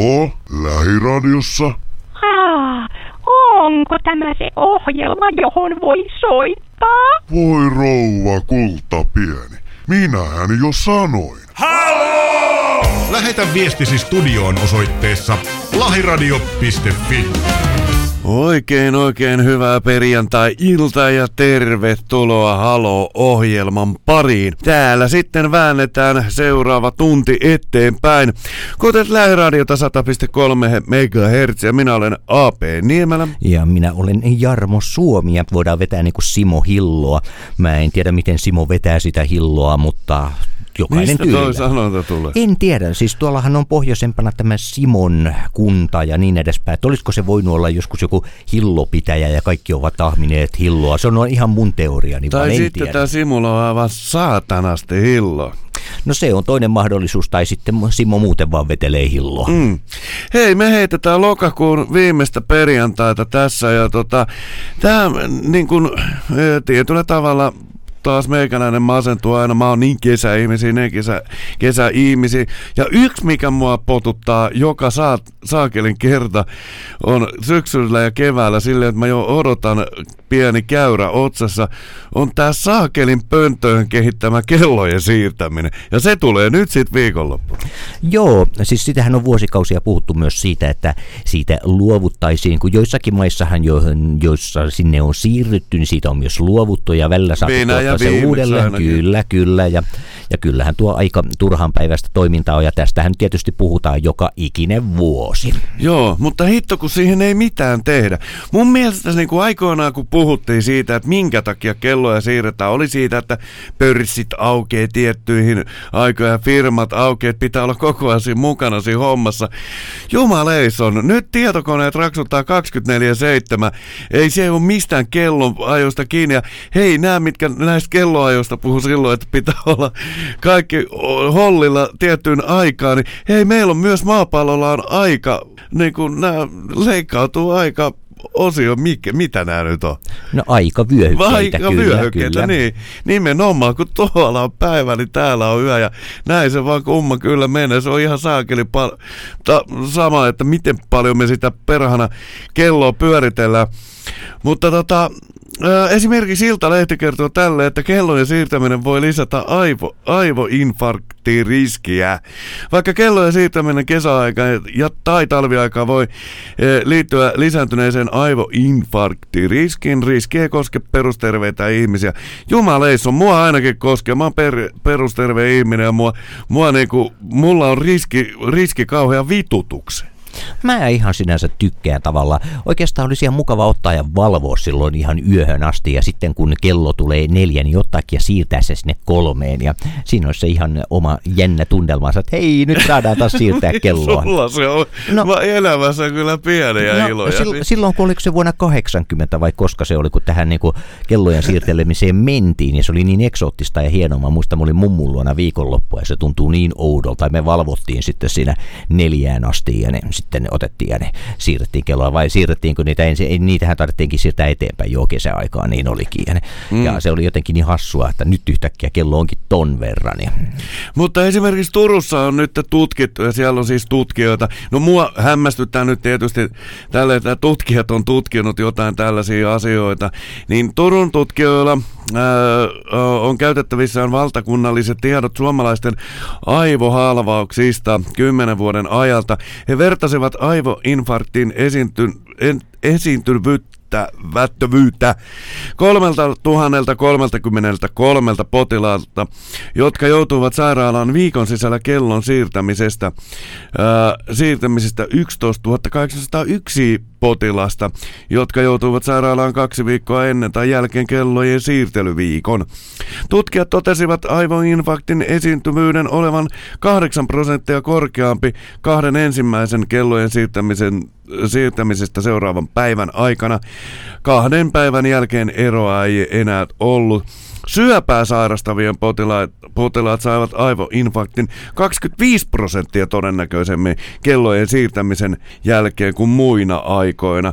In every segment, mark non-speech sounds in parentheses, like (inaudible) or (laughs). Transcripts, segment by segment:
Joo, lähiradiossa. Ah, onko tämä se ohjelma, johon voi soittaa? Voi rouva kulta pieni. Minähän jo sanoin. Halo! Lähetä viestisi studioon osoitteessa lahiradio.fi. Oikein oikein hyvää perjantai-iltaa ja tervetuloa Halo-ohjelman pariin. Täällä sitten väännetään seuraava tunti eteenpäin. Kuten lähiradiota 100,3 MHz ja minä olen AP Niemelä. Ja minä olen Jarmo Suomi ja voidaan vetää niin kuin Simo Hilloa. Mä en tiedä miten Simo vetää sitä hilloa, mutta jokainen Mistä tyylillä. sanonta tulee? En tiedä, siis tuollahan on pohjoisempana tämä Simon kunta ja niin edespäin. Että olisiko se voinut olla joskus joku hillopitäjä ja kaikki ovat tahmineet hilloa. Se on ihan mun teoriani, vaan Tai en sitten tiedä. tämä Simula on aivan saatanasti hillo. No se on toinen mahdollisuus, tai sitten Simo muuten vaan vetelee hilloa. Mm. Hei, me heitetään lokakuun viimeistä perjantaita tässä ja tota, tämä niin kuin eh, tietyllä tavalla taas meikäläinen masentuu aina. Mä oon niin kesäihmisiä, ne kesä, kesäihmisiä. Ja yksi, mikä mua potuttaa joka saat, saakelin kerta, on syksyllä ja keväällä silleen, että mä jo odotan pieni käyrä otsassa, on tää saakelin pönttöön kehittämä kellojen siirtäminen. Ja se tulee nyt sit viikonloppuna. Joo, siis sitähän on vuosikausia puhuttu myös siitä, että siitä luovuttaisiin, kun joissakin maissahan, joihin, joissa sinne on siirrytty, niin siitä on myös luovuttu ja välillä saatu Venäjä tuottaa se uudelleen. ainakin. Kyllä, kyllä. Ja, ja kyllähän tuo aika turhan päivästä toimintaa on, ja tästähän tietysti puhutaan joka ikinen vuosi. Joo, mutta hitto kun siihen ei mitään tehdä. Mun mielestä niin kuin aikoinaan kun puhuttiin siitä, että minkä takia kelloja siirretään, oli siitä, että pörssit aukeaa tiettyihin aikoihin ja firmat aukeaa, että pitää olla koko ajan siinä mukana siinä hommassa. Jumaleison, nyt tietokoneet raksuttaa 24-7, ei se ole mistään kelloajoista kiinni. Ja hei, nämä mitkä näistä kelloajoista puhuu silloin, että pitää olla kaikki hollilla tiettyyn aikaan, niin hei, meillä on myös maapallolla on aika, niin kuin nämä leikkautuu aika osio, mikä, mitä nämä nyt on? No aika vyöhykkeitä, Aika kyllä, vyöhykkeitä, kyllä. niin. Nimenomaan, kun tuolla on päivä, niin täällä on yö ja näin se vaan kumma kyllä menee. Se on ihan saakeli pal- ta- sama, että miten paljon me sitä perhana kelloa pyöritellään. Mutta tota, esimerkiksi Ilta-lehti kertoo tälle, että kellojen siirtäminen voi lisätä aivo, aivoinfarktiriskiä. Vaikka kellojen siirtäminen kesäaikaan ja tai talviaikaan voi liittyä lisääntyneeseen aivoinfarktiriskiin, riski ei koske perusterveitä ihmisiä. Jumaleissa, mua ainakin koskee. Mä oon per, perusterve ihminen ja mua, mua niinku, mulla on riski, riski kauhean vitutukseen. Mä ihan sinänsä tykkään tavalla. Oikeastaan olisi ihan mukava ottaa ja valvoa silloin ihan yöhön asti ja sitten kun kello tulee neljän, niin ottaakin ja siirtää se sinne kolmeen ja siinä olisi se ihan oma jännä tunnelma, että hei nyt saadaan taas siirtää (laughs) kelloa. Sulla se on no, No- elämässä kyllä pieniä iloja. sil, silloin kun oliko se vuonna 80 vai koska se oli, kun tähän niin kuin kellojen siirtelemiseen mentiin, ja se oli niin eksoottista ja hienoa. Mä muistan, mä olin mummun luona viikonloppua ja se tuntuu niin oudolta. Ja me valvottiin sitten siinä neljään asti ja ne sitten otettiin ja ne siirrettiin kelloa. Vai siirrettiinkö niitä ensin? Ei, niitähän tarvittiinkin siirtää eteenpäin jo kesäaikaan, niin olikin. Ja, ne, mm. ja se oli jotenkin niin hassua, että nyt yhtäkkiä kello onkin ton verran. Ja, Mutta esimerkiksi Turussa on nyt tutkittu, ja siellä on siis tutkijoita. No mua hämmästyttää nyt tietysti tälle, että tutkijat on tutkinut jotain tällaisia asioita. Niin Turun tutkijoilla on käytettävissään valtakunnalliset tiedot suomalaisten aivohalvauksista kymmenen vuoden ajalta. He vertasivat aivoinfarktin esiintyvyyttä välttävyyttä 3033 potilaalta, jotka joutuvat sairaalaan viikon sisällä kellon siirtämisestä, ää, siirtämisestä 11 801 potilasta, jotka joutuvat sairaalaan kaksi viikkoa ennen tai jälkeen kellojen siirtelyviikon. Tutkijat totesivat aivoinfarktin esiintyvyyden olevan 8 prosenttia korkeampi kahden ensimmäisen kellojen siirtämisen siirtämisestä seuraavan päivän aikana. Kahden päivän jälkeen eroa ei enää ollut. Syöpää sairastavien potilaat, potilaat saivat aivoinfarktin 25 prosenttia todennäköisemmin kellojen siirtämisen jälkeen kuin muina aikoina.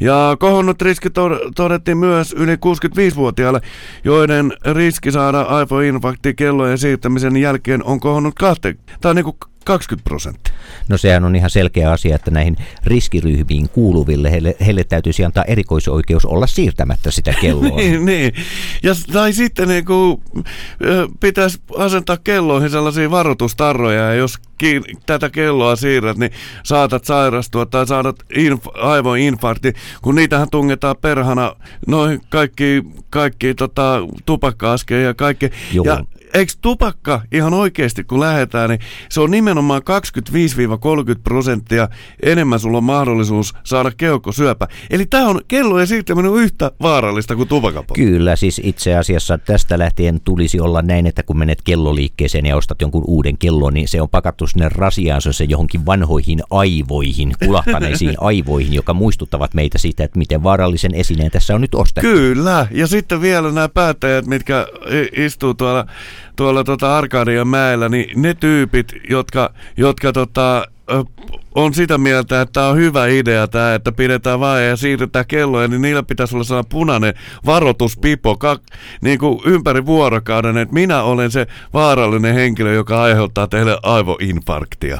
Ja kohonnut riski to- todettiin myös yli 65-vuotiaille, joiden riski saada aivoinfarkti kellojen siirtämisen jälkeen on kohonnut kahteen, tai niin kuin 20 prosenttia. No sehän on ihan selkeä asia, että näihin riskiryhmiin kuuluville heille, heille täytyisi antaa erikoisoikeus olla siirtämättä sitä kelloa. (laughs) niin, niin. Ja, tai sitten niin kuin, pitäisi asentaa kelloihin sellaisia varoitustarroja, ja jos kiin, tätä kelloa siirrät, niin saatat sairastua tai saatat inf- aivoinfarkti, kun niitähän tungetaan perhana noin kaikki, kaikki tota, tupakka-askeja ja kaikki. Joo. Ja eikö tupakka ihan oikeasti, kun lähdetään, niin se on nimenomaan 25-30 prosenttia enemmän sulla on mahdollisuus saada keuhkosyöpä. Eli tämä on kellojen siirtäminen on yhtä vaarallista kuin tupakapoltto. Kyllä, siis itse asiassa tästä lähtien tulisi olla näin, että kun menet kelloliikkeeseen ja ostat jonkun uuden kellon, niin se on pakattu sinne rasiaansa se johonkin vanhoihin aivoihin, kulahtaneisiin (laughs) aivoihin, joka muistuttavat meitä siitä, että miten vaarallisen esineen tässä on nyt ostettu. Kyllä, ja sitten vielä nämä päättäjät, mitkä istuu tuolla, tuolla tota Arkadian mäellä, niin ne tyypit, jotka, jotka tota, on sitä mieltä, että tämä on hyvä idea tämä, että pidetään vaan ja siirretään kelloja, niin niillä pitäisi olla sellainen punainen varoituspipo kak, niin kuin ympäri vuorokauden, että minä olen se vaarallinen henkilö, joka aiheuttaa teille aivoinfarktia.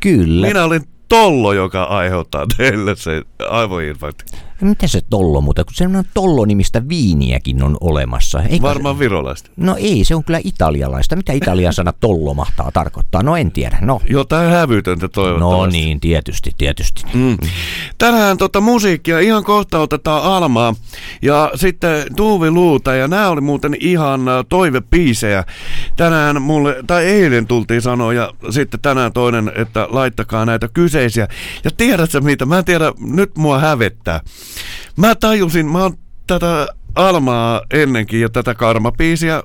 Kyllä. Minä olen tollo, joka aiheuttaa teille se aivoinfarkti. Miten se tollo muuta, kun semmoinen tollo-nimistä viiniäkin on olemassa. Eikö Varmaan virolaista. No ei, se on kyllä italialaista. Mitä italian sana tollo mahtaa tarkoittaa? No en tiedä. No, Jotain hävytöntä toivottavasti. no niin, tietysti, tietysti. Mm. Tänään tota musiikkia ihan kohta otetaan Almaa ja sitten Tuuvi Luuta ja nämä oli muuten ihan äh, toivepiisejä. Tänään mulle, tai eilen tultiin sanoa ja sitten tänään toinen, että laittakaa näitä kyseisiä. Ja tiedätkö mitä, mä en tiedä, nyt mua hävettää. Mä tajusin, mä oon tätä Almaa ennenkin ja tätä karmapiisiä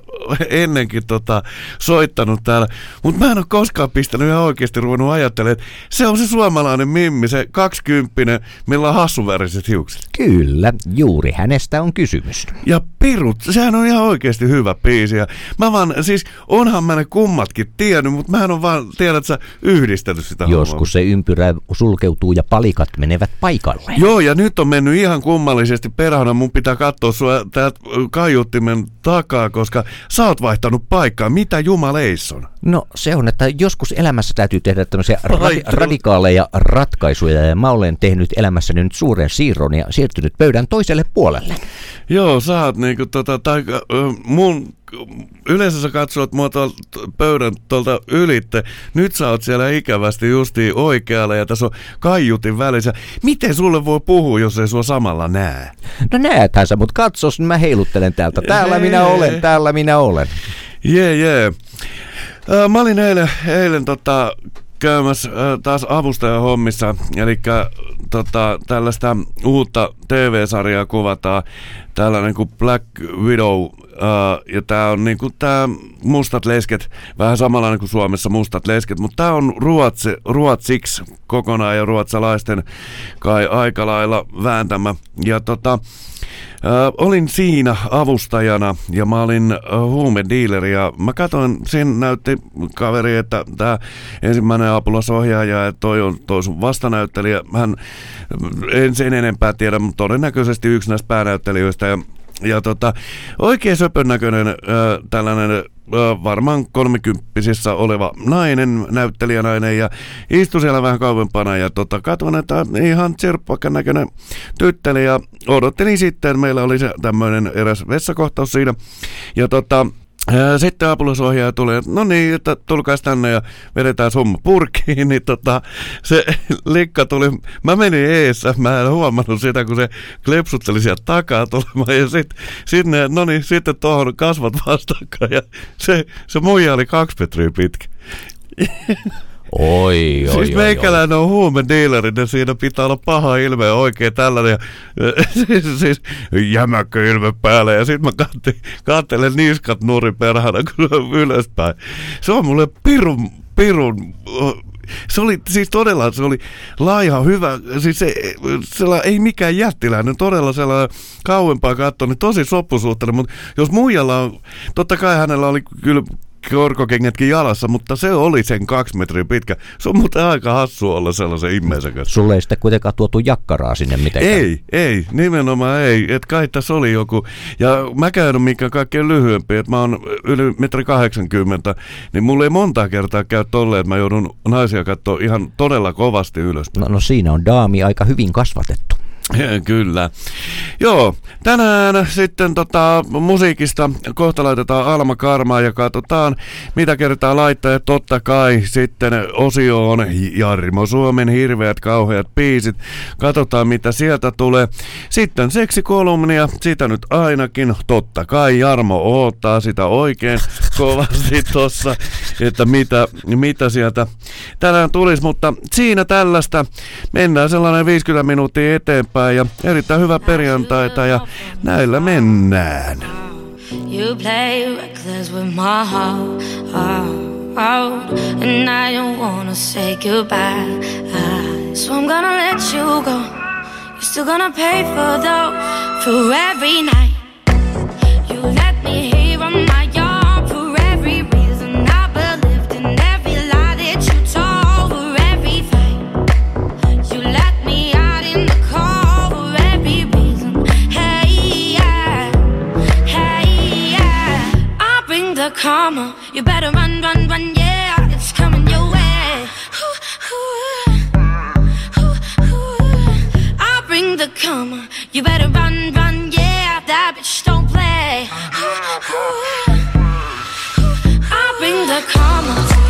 ennenkin tota, soittanut täällä. Mutta mä en ole koskaan pistänyt ihan oikeasti ruvennut ajattelemaan, että se on se suomalainen mimmi, se kaksikymppinen, millä on hassuväriset hiukset. Kyllä, juuri hänestä on kysymys. Ja pirut, sehän on ihan oikeasti hyvä biisi. Ja mä vaan, siis onhan mä ne kummatkin tiennyt, mutta mä en ole vaan, tiedät sä, yhdistänyt sitä hommaa. Joskus se ympyrä sulkeutuu ja palikat menevät paikalle. Joo, ja nyt on mennyt ihan kummallisesti perhana. Mun pitää katsoa sua täältä kaiuttimen takaa, koska sä oot vaihtanut paikkaa. Mitä jumaleisson? No se on, että joskus elämässä täytyy tehdä tämmöisiä tuo- radikaaleja ratkaisuja ja mä olen tehnyt elämässäni nyt suuren siirron ja siirtynyt pöydän toiselle puolelle. Joo, sä oot niinku tota, tai mun, yleensä sä katsot mua tuolta pöydän tuolta ylitte. Nyt sä oot siellä ikävästi justiin oikealla ja tässä on kaiutin välissä. Miten sulle voi puhua, jos ei sua samalla näe? No näethän sä, mutta katsos, mä heiluttelen täältä. Täällä minä olen, täällä minä olen. Jee, jee. Mä olin eilen, eilen tota, käymässä taas avustajan hommissa, eli tota, tällaista uutta TV-sarjaa kuvataan, tällainen kuin Black Widow, ja tämä on niinku tää Mustat lesket, vähän samanlainen kuin Suomessa Mustat lesket, mutta tämä on ruotsi, ruotsiksi kokonaan ja ruotsalaisten kai aika lailla vääntämä. Ja tota, Ö, olin siinä avustajana ja mä olin huumedealeri ja mä katsoin, sen näytti kaveri, että tämä ensimmäinen apulasohjaaja ja toi on toi sun vastanäyttelijä. Hän, en sen enempää tiedä, mutta todennäköisesti yksi näistä päänäyttelijöistä ja ja tota, oikein söpön näköinen ö, tällainen varmaan kolmekymppisissä oleva nainen, näyttelijänainen ja istui siellä vähän kauempana ja tota, katson, että ihan tsirppakan näköinen tytteli ja odottelin sitten, meillä oli se tämmöinen eräs vessakohtaus siinä. Ja tota, Sitten apulasohjaaja tulee, no niin, että tulkaas tänne ja vedetään summa purkkiin, (laughs) niin tota, se (laughs) likka tuli, mä menin eessä, mä en huomannut sitä, kun se klepsutteli sieltä takaa tulemaan. Ja sit ne, no niin, sitten tuohon kasvat vastakkain. Ja se, se muija oli kaksi metriä pitkä. (laughs) Oi, oi, siis oi, meikäläinen on huumedealeri, niin siinä pitää olla paha ilme ja oikein tällainen. Ja, (laughs) siis, siis jämäkkö ilme päälle ja sitten mä kattelen niskat nurin perhana, kun ylöspäin. Se on mulle pirun, pirun se oli siis todella, se oli laiha, hyvä, siis se, sella, ei mikään jättiläinen, todella sellainen kauempaa katsoa, niin tosi soppusuhtainen, mutta jos muijalla on, totta kai hänellä oli kyllä korkokengätkin jalassa, mutta se oli sen kaksi metriä pitkä. Se on muuten aika hassu olla sellaisen ihmisen kanssa. Sulle ei sitten kuitenkaan tuotu jakkaraa sinne mitenkään. Ei, ei, nimenomaan ei. Et kai tässä oli joku. Ja mä käyn mikä kaikkein lyhyempi, että mä oon yli metri 80, niin mulla ei monta kertaa käy tolleen, että mä joudun naisia katsoa ihan todella kovasti ylös. No, no siinä on daami aika hyvin kasvatettu. (laughs) Kyllä. Joo, tänään sitten tota, musiikista kohta laitetaan Alma Karmaa ja katsotaan mitä kertaa laittaa. Ja totta kai sitten osioon Jarmo Suomen hirveät kauheat biisit. Katsotaan mitä sieltä tulee. Sitten seksikolumnia, sitä nyt ainakin. Totta kai Jarmo odottaa sitä oikein (laughs) kovasti tossa, että mitä, mitä sieltä tänään tulisi. Mutta siinä tällaista. Mennään sellainen 50 minuuttia eteenpäin eteenpäin ja erittäin hyvää perjantaita ja näillä mennään. You play reckless with my heart, heart, and I don't wanna say goodbye. So I'm gonna let you go. You're still gonna pay for the for every night. You let me hear on my karma. You better run, run, run, yeah, it's coming your way. I'll bring the karma. You better run, run, yeah, that bitch don't play. I'll bring the karma.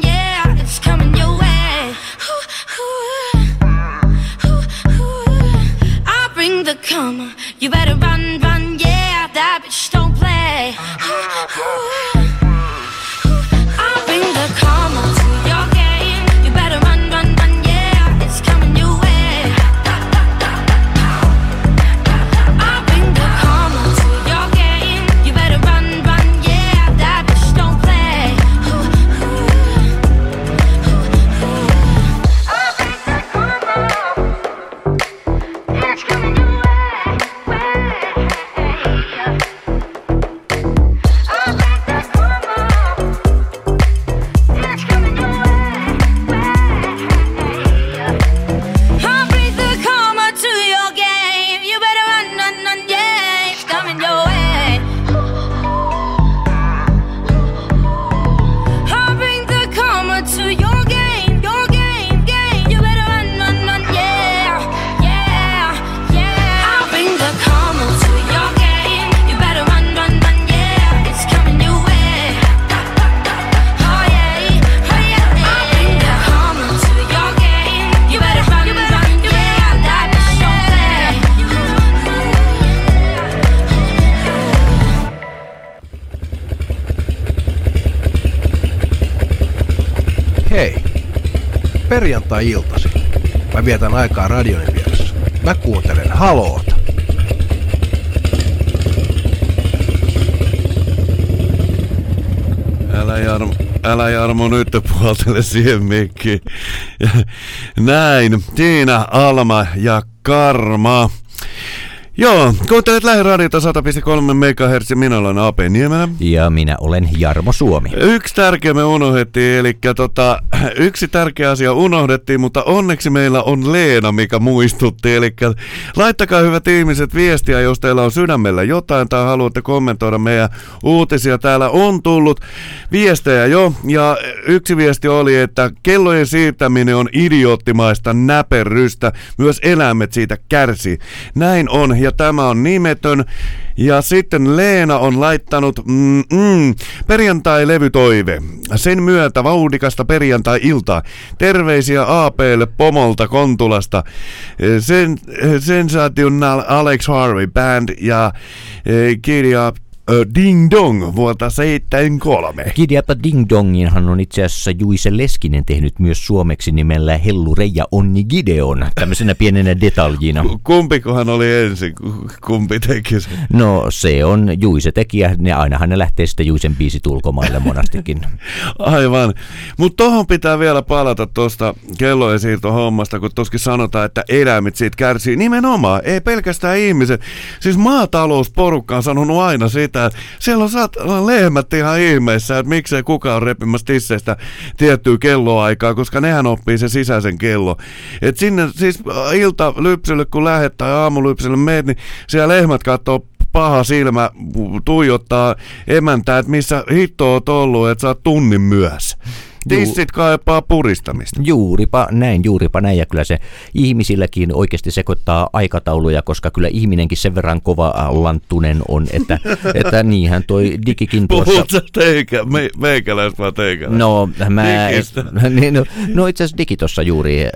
the. You better run, run, yeah, that bitch don't play. Uh-huh. Perjantai-iltasi. Mä vietän aikaa radion vieressä. Mä kuuntelen haloota. Älä Jarmo, älä Jarmo nyt puhaltele siihen mikkiin. Näin, Tiina, Alma ja Karma. Joo, kuuntelet Lähiradiota 100,3 MHz, minä olen AP Niemelä. Ja minä olen Jarmo Suomi. Yksi tärkeä me unohdettiin, eli tota, (clears throat) yksi tärkeä asia unohdettiin, mutta onneksi meillä on Leena, mikä muistutti. Eli laittakaa hyvät ihmiset viestiä, jos teillä on sydämellä jotain tai haluatte kommentoida meidän uutisia. Täällä on tullut viestejä jo, ja yksi viesti oli, että kellojen siirtäminen on idioottimaista näperrystä. Myös eläimet siitä kärsii. Näin on, ja tämä on nimetön. Ja sitten Leena on laittanut mm, mm, perjantai-levytoive. Sen myötä vauhdikasta perjantai-iltaa. Terveisiä APlle pomolta Kontulasta. Sen, sensational Alex Harvey Band ja eh, Ding Dong vuotta 73. Kidjapa Ding Donginhan on itse asiassa Juise Leskinen tehnyt myös suomeksi nimellä Hellu Reija Onni Gideon, tämmöisenä pienenä detaljina. Kumpikohan oli ensin, kumpi teki sen? No se on Juise tekijä, ne ainahan ne lähtee sitten Juisen biisit ulkomaille monastikin. (laughs) Aivan. Mutta tohon pitää vielä palata tuosta kellojen siirtohommasta, kun toskin sanotaan, että eläimet siitä kärsii. Nimenomaan, ei pelkästään ihmiset. Siis maatalousporukka on sanonut aina sitä, että siellä on saat lehmät ihan ihmeessä, että miksei kukaan ole repimässä tisseistä tiettyä kelloaikaa, koska nehän oppii se sisäisen kello. Et sinne siis ilta lypsylle kun lähet tai aamulypsylle meet, niin siellä lehmät katsoo paha silmä tuijottaa emäntää, että missä hitto oot ollut, että sä oot tunnin myös. Tissit kaipaa puristamista. Juuripa näin, juuripa näin. Ja kyllä se ihmisilläkin oikeasti sekoittaa aikatauluja, koska kyllä ihminenkin sen verran kova lanttunen on, että, (laughs) että niinhän toi digikin tuossa... Puhut sä teikä, me, meikäläistä vai teikäläistä? No, mä, Digistä. (laughs) niin, no, no itse asiassa Digi tuossa juuri äh,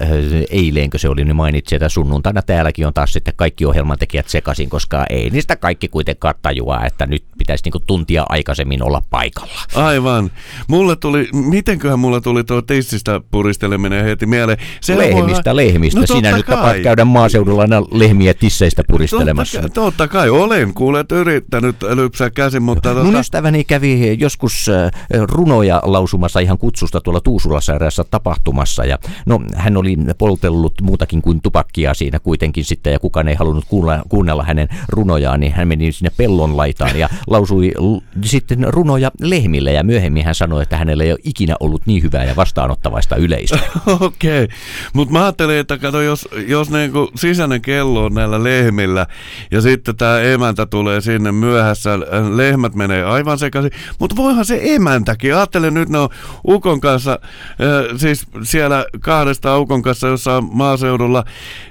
eilenkö se oli, niin mainitsi, että sunnuntaina täälläkin on taas sitten kaikki ohjelmantekijät sekaisin, koska ei niistä kaikki kuitenkaan tajua, että nyt pitäisi niinku tuntia aikaisemmin olla paikalla. Aivan. Mulle tuli, mitenköhän mulle tuli tuo tissistä puristeleminen heti mieleen. Voi- Lehmistä, lehmistä. No Sinä nyt tapaat käydä maaseudulla aina lehmiä tisseistä puristelemassa. Totta, totta kai olen kuulet yrittänyt lypsää käsin, mutta Mun tota, ystäväni kävi joskus äh, runoja lausumassa ihan kutsusta tuolla Tuusulassa eräässä tapahtumassa. Ja, no, hän oli poltellut muutakin kuin tupakkia siinä kuitenkin sitten, ja kukaan ei halunnut kuunnella, kuunnella hänen runojaan, niin hän meni sinne pellon laitaan ja lausui l- sitten runoja lehmille. Ja myöhemmin hän sanoi, että hänellä ei ole ikinä ollut niin hyvää ja vastaanottavaista yleisöä. (laughs) Okei, okay. mutta mä ajattelin, että kato, jos, jos niinku sisäinen kello on näillä lehmillä ja sitten tämä emäntä tulee sinne myöhässä, äh, lehmät menee aivan sekaisin, mutta voihan se emäntäkin, ajattele nyt ne on Ukon kanssa, äh, siis siellä kahdesta Ukon kanssa jossain maaseudulla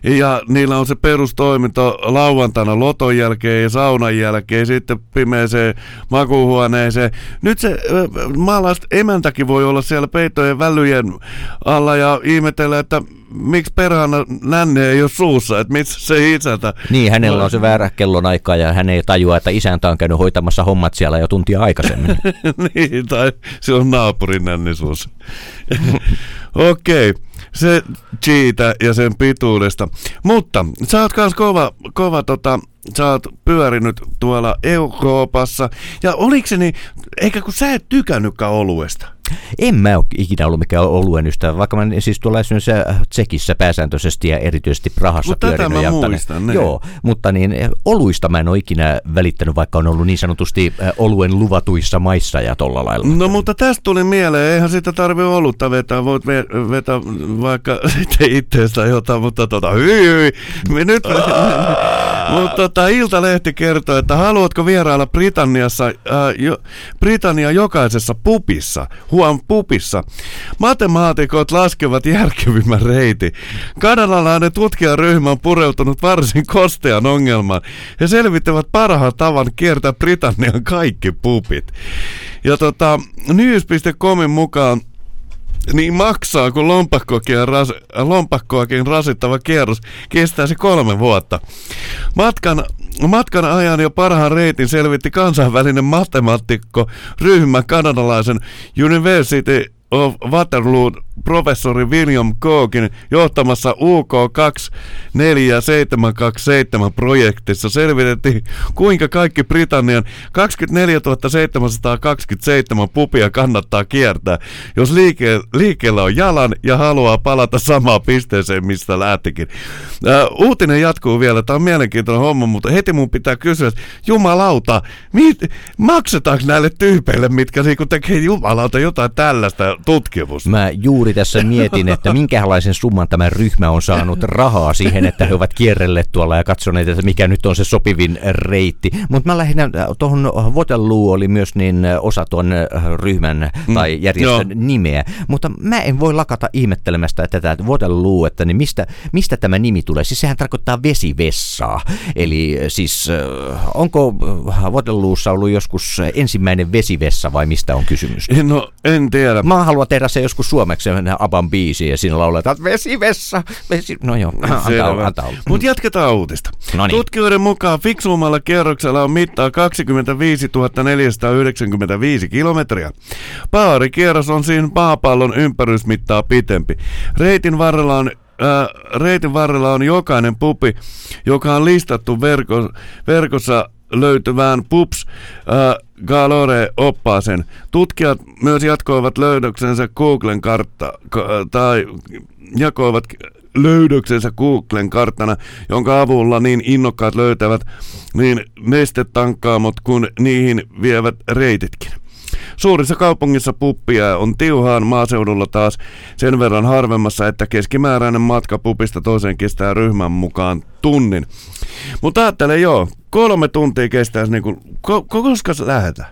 ja niillä on se perustoiminto lauantaina loton jälkeen ja saunan jälkeen, sitten pimeeseen makuuhuoneeseen. Nyt se äh, maalaiset emäntäkin voi olla siellä peittojen välyjen alla ja ihmetellä, että miksi perhana nänne ei ole suussa, että missä se isäntä. Niin, hänellä on se väärä kellon aika ja hän ei tajua, että isäntä on käynyt hoitamassa hommat siellä jo tuntia aikaisemmin. (laughs) niin, tai se on naapurin nänni suussa. (laughs) Okei, okay. se siitä ja sen pituudesta. Mutta sä oot kans kova, kova tota, sä oot pyörinyt tuolla Euroopassa. Ja oliks se niin, eikä kun sä et tykännytkään oluesta. En mä ole ikinä ollut mikään oluen ystävä, vaikka mä siis tuolla esimerkiksi Tsekissä pääsääntöisesti ja erityisesti Prahassa Mut tätä pyörinyt. mä ja ottaneet- muistan, niin. Joo, mutta niin eh, oluista mä en ole ikinä välittänyt, vaikka on ollut niin sanotusti eh, oluen luvatuissa maissa ja tolla lailla. No mutta tästä tuli mieleen, eihän sitä tarvi olutta vetää, voit ve- vetää vaikka (laughs) sitten itsestä jotain, mutta tota, hyi, hyi, me nyt, (laughs) mutta tota, Iltalehti kertoo, että haluatko vierailla Britanniassa, ää, jo, Britannia jokaisessa pupissa, huom pupissa. Matemaatikot laskevat järkevimmän reitin. Kanadalainen tutkijaryhmä on pureutunut varsin kostean ongelmaan. He selvittävät parhaan tavan kiertää Britannian kaikki pupit. Ja tota, news.comin mukaan niin maksaa, kun ras, lompakkoakin rasittava kierros kestäisi kolme vuotta. Matkan, matkan ajan jo parhaan reitin selvitti kansainvälinen matemaatikko ryhmä kanadalaisen University of Waterloo professori William Koogin johtamassa UK 24727 projektissa. Selvitettiin, kuinka kaikki Britannian 24 727 pupia kannattaa kiertää, jos liike, liikkeellä on jalan ja haluaa palata samaan pisteeseen, mistä lähtikin. Ää, uutinen jatkuu vielä, tämä on mielenkiintoinen homma, mutta heti mun pitää kysyä, että jumalauta, mit, maksetaanko näille tyypeille, mitkä niinku tekee jumalauta jotain tällaista tutkimusta? Mä juuri tässä mietin, että minkälaisen summan tämä ryhmä on saanut rahaa siihen, että he ovat kierrelleet tuolla ja katsoneet, että mikä nyt on se sopivin reitti. Mutta mä lähinnä tuohon Waterloo oli myös niin osa tuon ryhmän tai järjestön joo. nimeä. Mutta mä en voi lakata ihmettelemästä tätä että Waterloo, että niin mistä, mistä tämä nimi tulee. Siis sehän tarkoittaa vesivessaa. Eli siis äh, onko Waterloossa ollut joskus ensimmäinen vesivessa vai mistä on kysymys? No, en tiedä. Mä haluan tehdä se joskus suomeksi, se Aban biisi ja siinä lauletaan vesivessa, vesi... No joo, (laughs) antaa antaa. Mutta jatketaan uutista. Noniin. Tutkijoiden mukaan fiksummalla kierroksella on mittaa 25 495 kilometriä. Paarikierros on siinä maapallon ympärysmittaa pitempi. Reitin varrella on Ää, reitin varrella on jokainen pupi, joka on listattu verko, verkossa löytyvään PUPS äh, Galore-oppaaseen. Tutkijat myös jatkoivat löydöksensä Googlen kartta, ka, tai jakoivat löydöksensä Googlen karttana, jonka avulla niin innokkaat löytävät niin nestetankkaamot kuin niihin vievät reititkin. Suurissa kaupungissa puppia on tiuhaan, maaseudulla taas sen verran harvemmassa, että keskimääräinen matka pupista toiseen kestää ryhmän mukaan tunnin. Mutta ajattele joo, kolme tuntia kestäisi niinku, ko- koska se lähetään?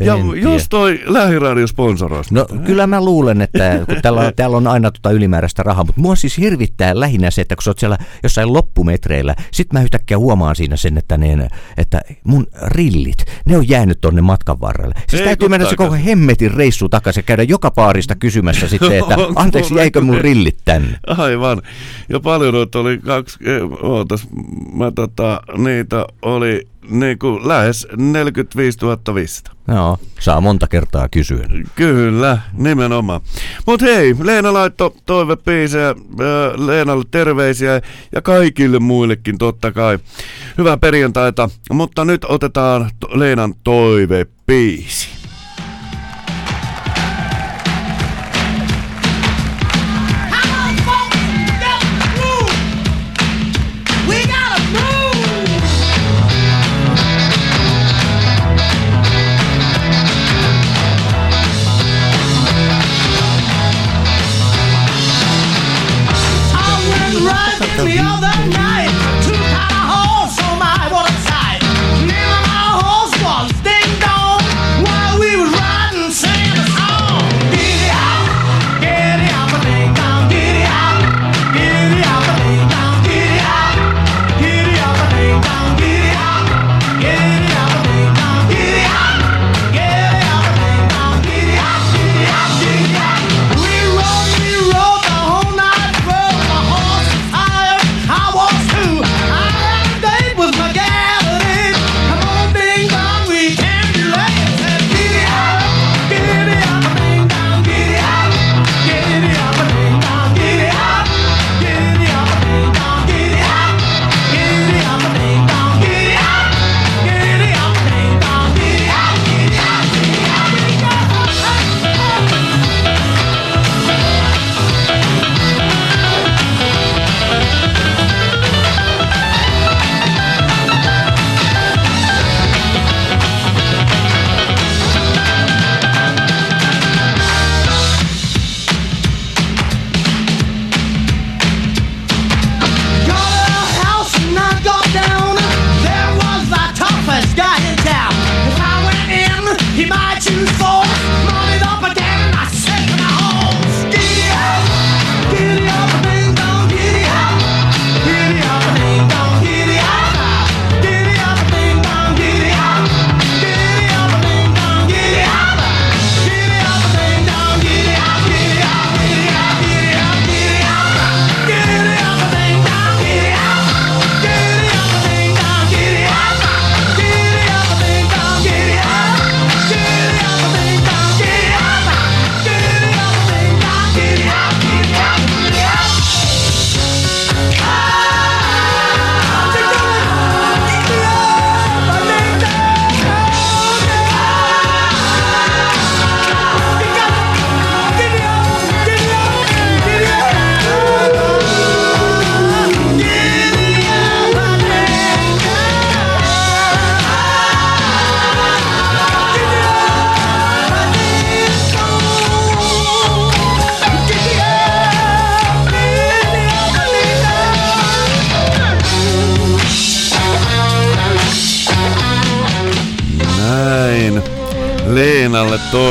Ja En jos toi lähiradio sponsoroisi. No kyllä mä luulen, että (laughs) kun täällä, on- täällä on aina tota ylimääräistä rahaa, mutta mua siis hirvittää lähinnä se, että kun sä oot siellä jossain loppumetreillä, sit mä yhtäkkiä huomaan siinä sen, että, ne, että mun rillit, ne on jäänyt tonne matkan varrelle. Siis Ei täytyy mennä se koko hemmetin reissu takaisin ja käydä joka paarista kysymässä (laughs) sitten, että anteeksi jäikö mun rillit tänne? Aivan. Ja paljon noita oli kaksi, eh, ootas, mä tota, niitä oli niinku lähes 45 500. Joo, saa monta kertaa kysyä. Kyllä, nimenomaan. Mut hei, Leena laittoi toivepiisejä, Leenalle terveisiä ja kaikille muillekin totta kai. Hyvää perjantaita, mutta nyt otetaan Leenan toivepiisi.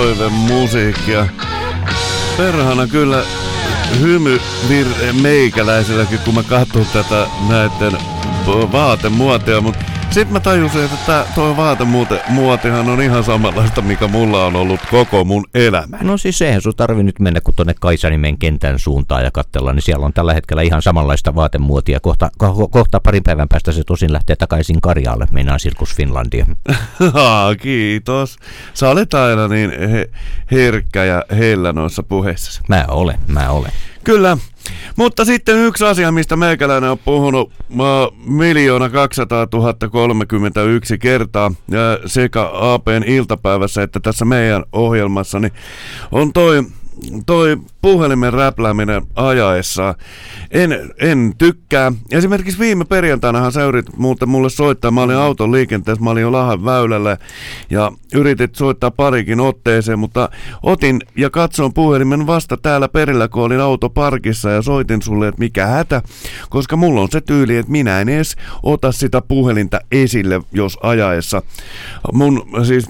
Leenalle toive musiikkia. Perhana kyllä hymy meikäläisilläkin, kun mä katson tätä näiden vaatemuoteja, mutta sitten mä tajusin, että tää, toi vaatemuotihan on ihan samanlaista, mikä mulla on ollut koko mun elämä. No siis eihän sun tarvi nyt mennä kun tonne Kaisanimen kentän suuntaan ja katsella, niin siellä on tällä hetkellä ihan samanlaista vaatemuotia. Kohta, ko- kohta parin päivän päästä se tosin lähtee takaisin Karjaalle, meinaan Sirkus Finlandia. (laughs) Kiitos. Sä olet aina niin he- herkkä ja heillä noissa puheissa. Mä olen, mä olen. Kyllä. Mutta sitten yksi asia, mistä meikäläinen on puhunut uh, miljoona 200 031 kertaa ja sekä APn iltapäivässä että tässä meidän ohjelmassa, niin on toi toi puhelimen räplääminen ajaessa. En, en tykkää. Esimerkiksi viime perjantainahan sä yritit muuten mulle soittaa. Mä olin auton liikenteessä, mä olin jo Lahan väylällä ja yritit soittaa parikin otteeseen, mutta otin ja katsoin puhelimen vasta täällä perillä, kun olin autoparkissa ja soitin sulle, että mikä hätä, koska mulla on se tyyli, että minä en edes ota sitä puhelinta esille, jos ajaessa. Mun, siis,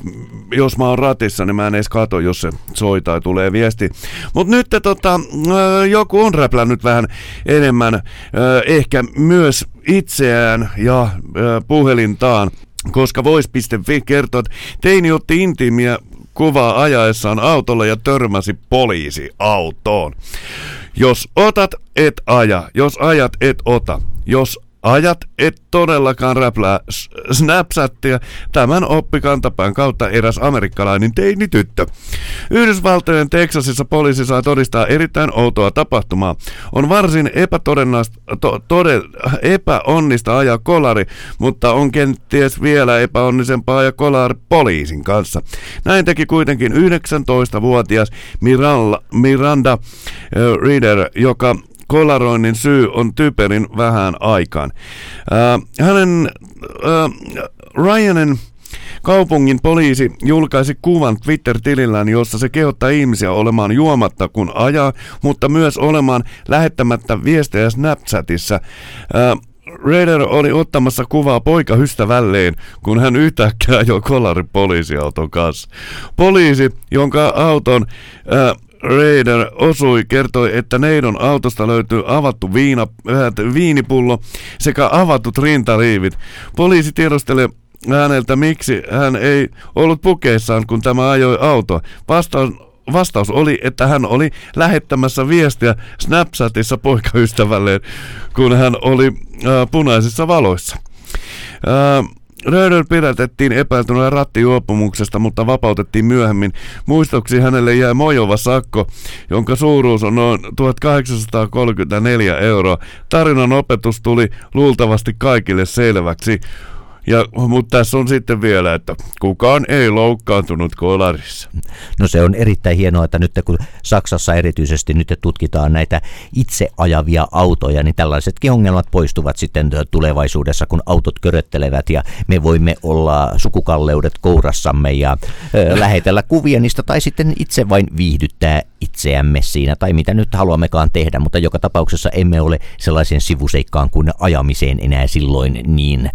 jos mä oon ratissa, niin mä en edes kato, jos se soi tai tulee viesti. Mutta nyt tota, ö, joku on räplännyt vähän enemmän, ö, ehkä myös itseään ja ö, puhelintaan, koska voice.fi kertoo, että teini otti intiimiä kuvaa ajaessaan autolla ja törmäsi poliisiautoon. Jos otat, et aja. Jos ajat, et ota. Jos ajat, et todellakaan räplää Snapchattia. Tämän oppi kantapään kautta eräs amerikkalainen teinityttö. Yhdysvaltojen Teksasissa poliisi saa todistaa erittäin outoa tapahtumaa. On varsin to, tode, epäonnista ajaa kolari, mutta on kenties vielä epäonnisempaa ajaa kolari poliisin kanssa. Näin teki kuitenkin 19-vuotias Miranda, Miranda äh, Reader, joka kolaroinnin syy on typerin vähän aikaan. Äh, hänen äh, Ryanin Kaupungin poliisi julkaisi kuvan Twitter-tilillään, jossa se kehottaa ihmisiä olemaan juomatta kun ajaa, mutta myös olemaan lähettämättä viestejä Snapchatissa. Äh, Raider oli ottamassa kuvaa poikaystävälleen, kun hän yhtäkkiä ajoi kolari poliisiauton kanssa. Poliisi, jonka auton äh, Raider osui, kertoi, että neidon autosta löytyy avattu viina, äh, viinipullo sekä avatut rintariivit. Poliisi tiedustelee häneltä, miksi hän ei ollut pukeissaan, kun tämä ajoi auto. Vastaus, vastaus oli, että hän oli lähettämässä viestiä Snapchatissa poikaystävälleen, kun hän oli äh, punaisissa valoissa. Äh, Röder pidätettiin epäiltynä rattijuopumuksesta, mutta vapautettiin myöhemmin. Muistoksi hänelle jäi mojova sakko, jonka suuruus on noin 1834 euroa. Tarinan opetus tuli luultavasti kaikille selväksi. Ja, mutta tässä on sitten vielä, että kukaan ei loukkaantunut kolarissa. No se on erittäin hienoa, että nyt kun Saksassa erityisesti nyt tutkitaan näitä itse ajavia autoja, niin tällaisetkin ongelmat poistuvat sitten tulevaisuudessa, kun autot köröttelevät ja me voimme olla sukukalleudet kourassamme ja ö, (laughs) lähetellä kuvia niistä tai sitten itse vain viihdyttää itseämme siinä tai mitä nyt haluammekaan tehdä, mutta joka tapauksessa emme ole sellaisen sivuseikkaan kuin ajamiseen enää silloin niin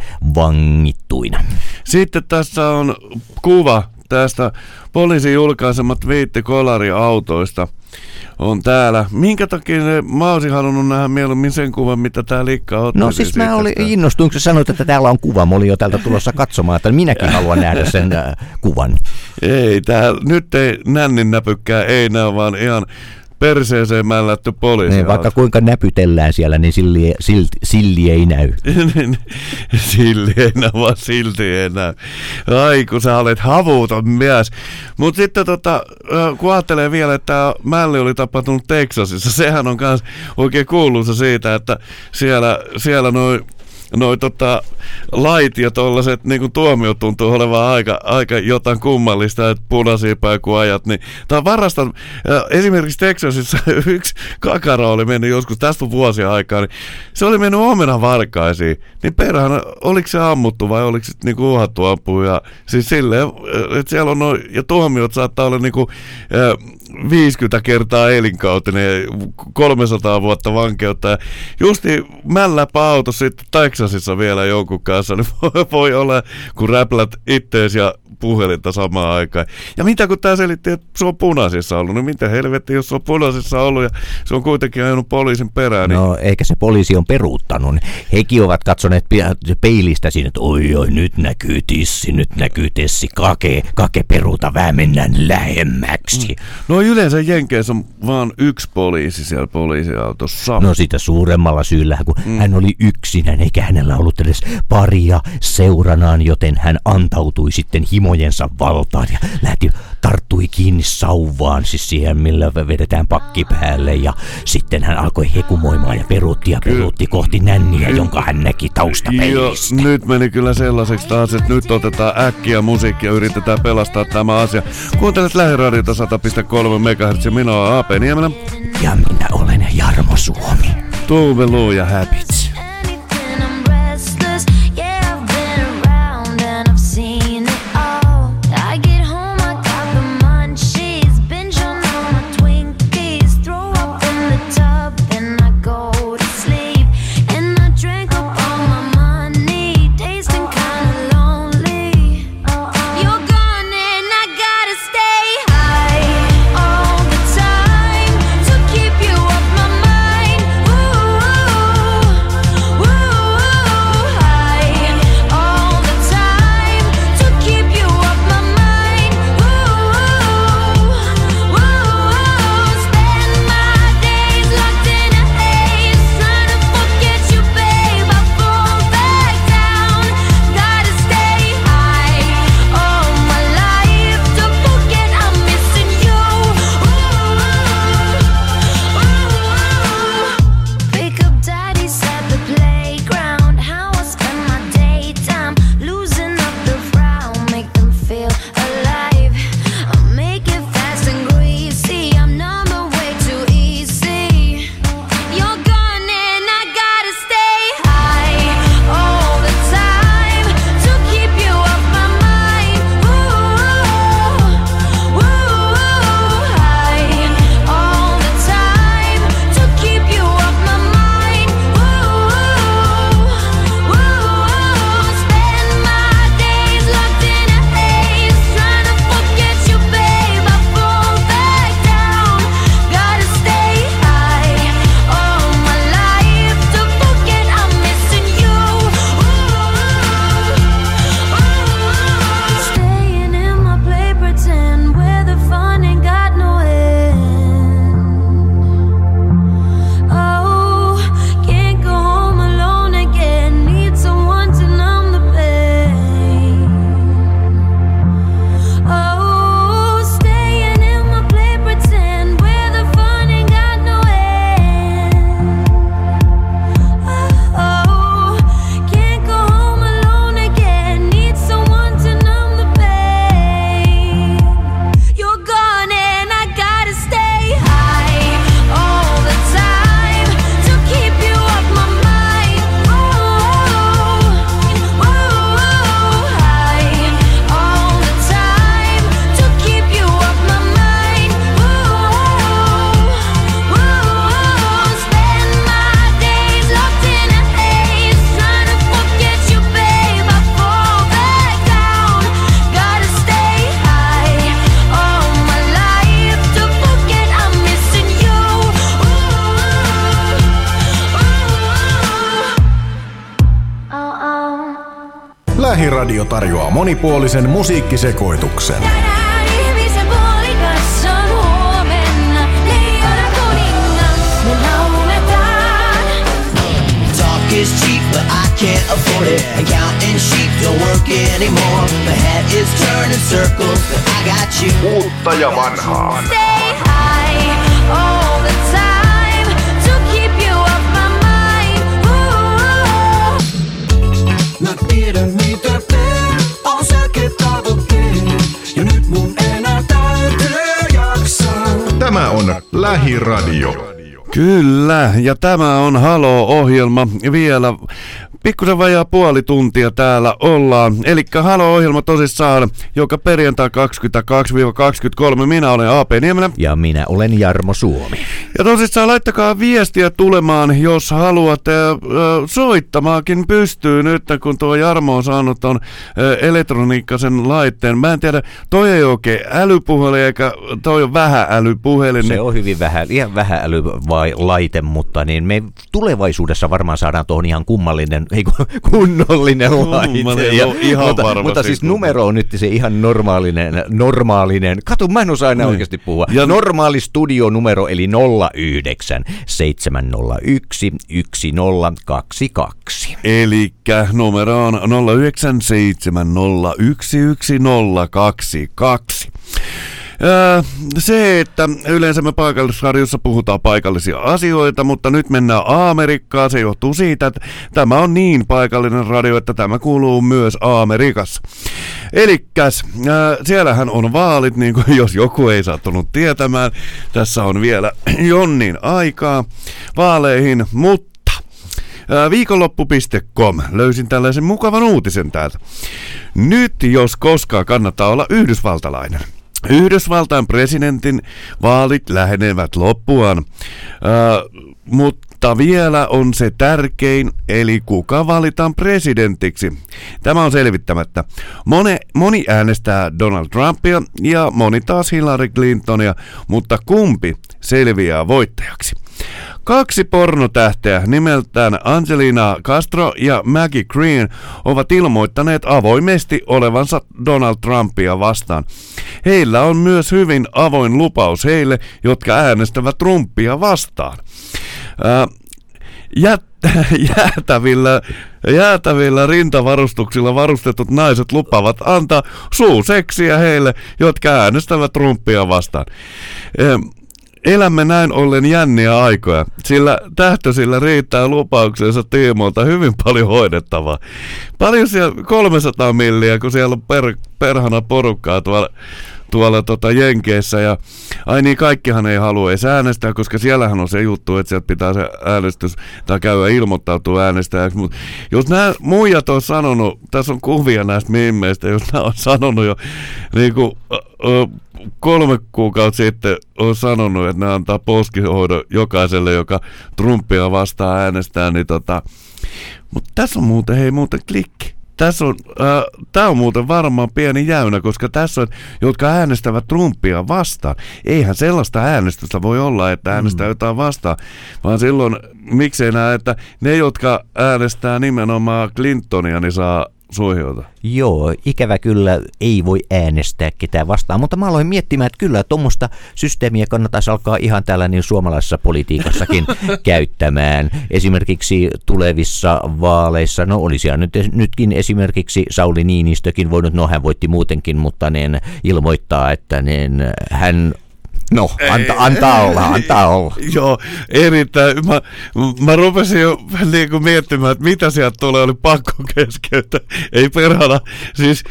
vangittuina. Sitten tässä on kuva tästä poliisin julkaisemat twiitti kolariautoista on täällä. Minkä takia mä olisin halunnut nähdä mieluummin sen kuvan, mitä tää likka otti. No siis mä olin innostunut, kun sä sanoit, että täällä on kuva. Mä olin jo täältä tulossa katsomaan, että minäkin haluan nähdä sen äh, kuvan. Ei, tää nyt ei nännin näpykkää, ei näy, vaan ihan perseeseen mällätty poliisi. Niin, vaikka kuinka näpytellään siellä, niin silli, silti, silli ei näy. (laughs) silti ei näy, vaan silti ei näy. Ai, kun sä olet havuton mies. Mutta sitten tota, kun ajattelee vielä, että tämä mälli oli tapahtunut Teksasissa, sehän on myös oikein kuuluisa siitä, että siellä, siellä noin noi tota, lait ja tollaset niin tuomiot tuntuu olevan aika, aika jotain kummallista, että punaisia kun ajat, niin tää on varastan, esimerkiksi Texasissa (laughs) yksi kakara oli mennyt joskus, tästä on vuosia aikaa, niin se oli mennyt omena varkaisiin, niin perhana, oliko se ammuttu vai oliko se niin uhattu ampua, siis silleen, että siellä on noin, ja tuomiot saattaa olla niin kuin, 50 kertaa elinkautinen, 300 vuotta vankeutta. Ja justi mälläpä auto sitten Texasissa vielä jonkun kanssa, niin voi, voi olla, kun räplät ittees ja puhelinta samaan aikaan. Ja mitä kun tää selitti, että se on punaisissa ollut, niin mitä helvetti, jos se on punaisissa ollut ja se on kuitenkin ajanut poliisin perään. Niin... No eikä se poliisi on peruuttanut. Hekin ovat katsoneet peilistä siinä, että oi oi nyt näkyy tissi, nyt näkyy tessi, kake, kake peruuta, vähän mennään lähemmäksi. No yleensä Jenkeissä on vaan yksi poliisi siellä poliisiautossa. No sitä suuremmalla syyllä, kun mm. hän oli yksinään, eikä hänellä ollut edes paria seuranaan, joten hän antautui sitten himojensa valtaan ja lähti, tarttui kiinni sauvaan, siis siihen, millä vedetään pakki päälle ja sitten hän alkoi hekumoimaan ja peruutti ja peruutti kohti nänniä, jonka hän näki taustapeilistä. Joo, nyt meni kyllä sellaiseksi taas, että nyt otetaan äkkiä musiikkia ja yritetään pelastaa tämä asia. Kuuntelet Lähiradiota 100.3 MHz, minä olen AP Niemelä, Ja minä olen Jarmo Suomi. Tuve ja Habits. Lähiradio tarjoaa monipuolisen musiikkisekoituksen. Huomenna. Talk is cheap, but I can't afford it. And counting sheep don't work anymore. My head is turning circles, but I got you. Uutta ja vanhaa. Tämä on Lähiradio. Kyllä, ja tämä on Halo-ohjelma vielä Pikkusen vajaa puoli tuntia täällä ollaan. Eli Halo-ohjelma tosissaan, joka perjantai 22-23. Minä olen AP Niemelä. Ja minä olen Jarmo Suomi. Ja tosissaan laittakaa viestiä tulemaan, jos haluatte. Ö, soittamaakin pystyy nyt, kun tuo Jarmo on saanut ton ö, elektroniikkasen laitteen. Mä en tiedä, toi ei oikein älypuhelin, eikä toi on vähän älypuhelin. Se niin- on hyvin vähän, liian vähän äly vai laite, mutta niin me tulevaisuudessa varmaan saadaan tuohon ihan kummallinen, ei kun (laughs) kunnollinen laite. No ihan mutta, varmasti mutta siis numero on nyt se ihan normaalinen, normaalinen. Kato, mä en osaa enää Niin. oikeasti puhua. Ja- Ja... Normaali studionumero eli 09 701 1022. Elikkä numero on 0970111022. Öö, Se, että yleensä me paikallisradiossa puhutaan paikallisia asioita, mutta nyt mennään Amerikkaan. Se johtuu siitä, että tämä on niin paikallinen radio, että tämä kuuluu myös Amerikassa. Elikkäs, ää, siellähän on vaalit, niin kuin (laughs) jos joku ei sattunut tietämään. Tässä on vielä (clears throat) jonnin aikaa vaaleihin, mutta Ää, Viikonloppu.com. Löysin tällaisen mukavan uutisen täältä. Nyt jos koskaan kannattaa olla yhdysvaltalainen. Yhdysvaltain presidentin vaalit lähenevät loppuaan, Ää, mutta vielä on se tärkein, eli kuka valitaan presidentiksi. Tämä on selvittämättä. Moni, moni äänestää Donald Trumpia ja moni taas Hillary Clintonia, mutta kumpi selviää voittajaksi? Kaksi pornotähteä nimeltään Angelina Castro ja Maggie Green ovat ilmoittaneet avoimesti olevansa Donald Trumpia vastaan. Heillä on myös hyvin avoin lupaus heille, jotka äänestävät Trumpia vastaan. Ää, jät- (laughs) jäätävillä, jäätävillä rintavarustuksilla varustetut naiset lupavat antaa suuseksiä heille, jotka äänestävät Trumpia vastaan. Elämme näin ollen jänniä aikoja, sillä tähtösillä riittää lupauksensa tiimoilta hyvin paljon hoidettavaa. Paljon siellä 300 milliä, kun siellä on per, perhana porukkaa tuolla, tuolla tota Jenkeissä. Ja, ai niin, kaikkihan ei halua edes äänestää, koska siellähän on se juttu, että sieltä pitää se äänestys tai käydä ilmoittautua äänestäjäksi. Mutta jos nämä muijat on sanonut, tässä on kuvia näistä mimmeistä, jos nämä on sanonut jo niin kuin, kolme kuukautta sitten on sanonut, että ne antaa poskihoidon jokaiselle, joka Trumpia vastaan äänestää, niin tota, mutta tässä on muuten, hei muuten klikki. Tässä on, äh, tämä on muuten varmaan pieni jäynä, koska tässä on, jotka äänestävät Trumpia vastaan. Eihän sellaista äänestystä voi olla, että äänestää jotain vastaan, vaan silloin, miksei näe, että ne, jotka äänestää nimenomaan Clintonia, niin saa suojiota. Joo, ikävä kyllä ei voi äänestää ketään vastaan, mutta mä aloin miettimään, että kyllä tuommoista systeemiä kannattaisi alkaa ihan täällä niin suomalaisessa politiikassakin (laughs) käyttämään. Esimerkiksi tulevissa vaaleissa, no olisi nyt, nytkin esimerkiksi Sauli Niinistökin voinut, no hän voitti muutenkin, mutta niin ilmoittaa, että niin hän No, anta, antaa olla, antaa olla. Joo, erittäin. Mä, mä rupesin jo niin kuin miettimään, että mitä sieltä tulee, oli pakko keskeyttää. Ei perhana. Siis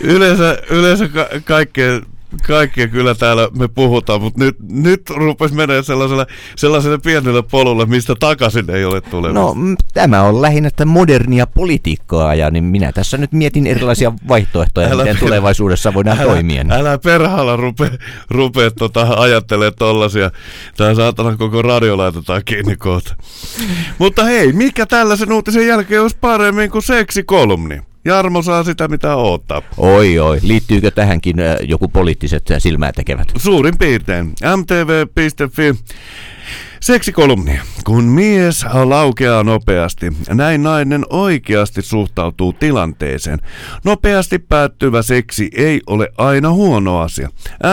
yleensä, yleensä ka- kaikkea, kaikkea kyllä täällä me puhutaan, mutta nyt, nyt rupesi menee sellaiselle, sellaiselle pienelle polulle, mistä takaisin ei ole tulemassa. No, tämä on lähinnä tätä modernia politiikkaa, ja niin minä tässä nyt mietin erilaisia vaihtoehtoja, Älä miten per- tulevaisuudessa voidaan toimia. niin. Älä perhalla rupea, rupea tota, ajattelee tollasia. Tää saatana koko radio laitetaan kiinni kohta. Mutta hei, mikä tällaisen uutisen jälkeen olisi paremmin kuin seksikolumni? Jarmo saa sitä mitä odottaa. Oi, oi. Liittyykö tähänkin äh, joku poliittiset silmää tekevät? Suurin piirtein. mtv.fi. Seksikolumni. Kun mies laukeaa nopeasti, näin nainen oikeasti suhtautuu tilanteeseen. Nopeasti päättyvä seksi ei ole aina huono asia.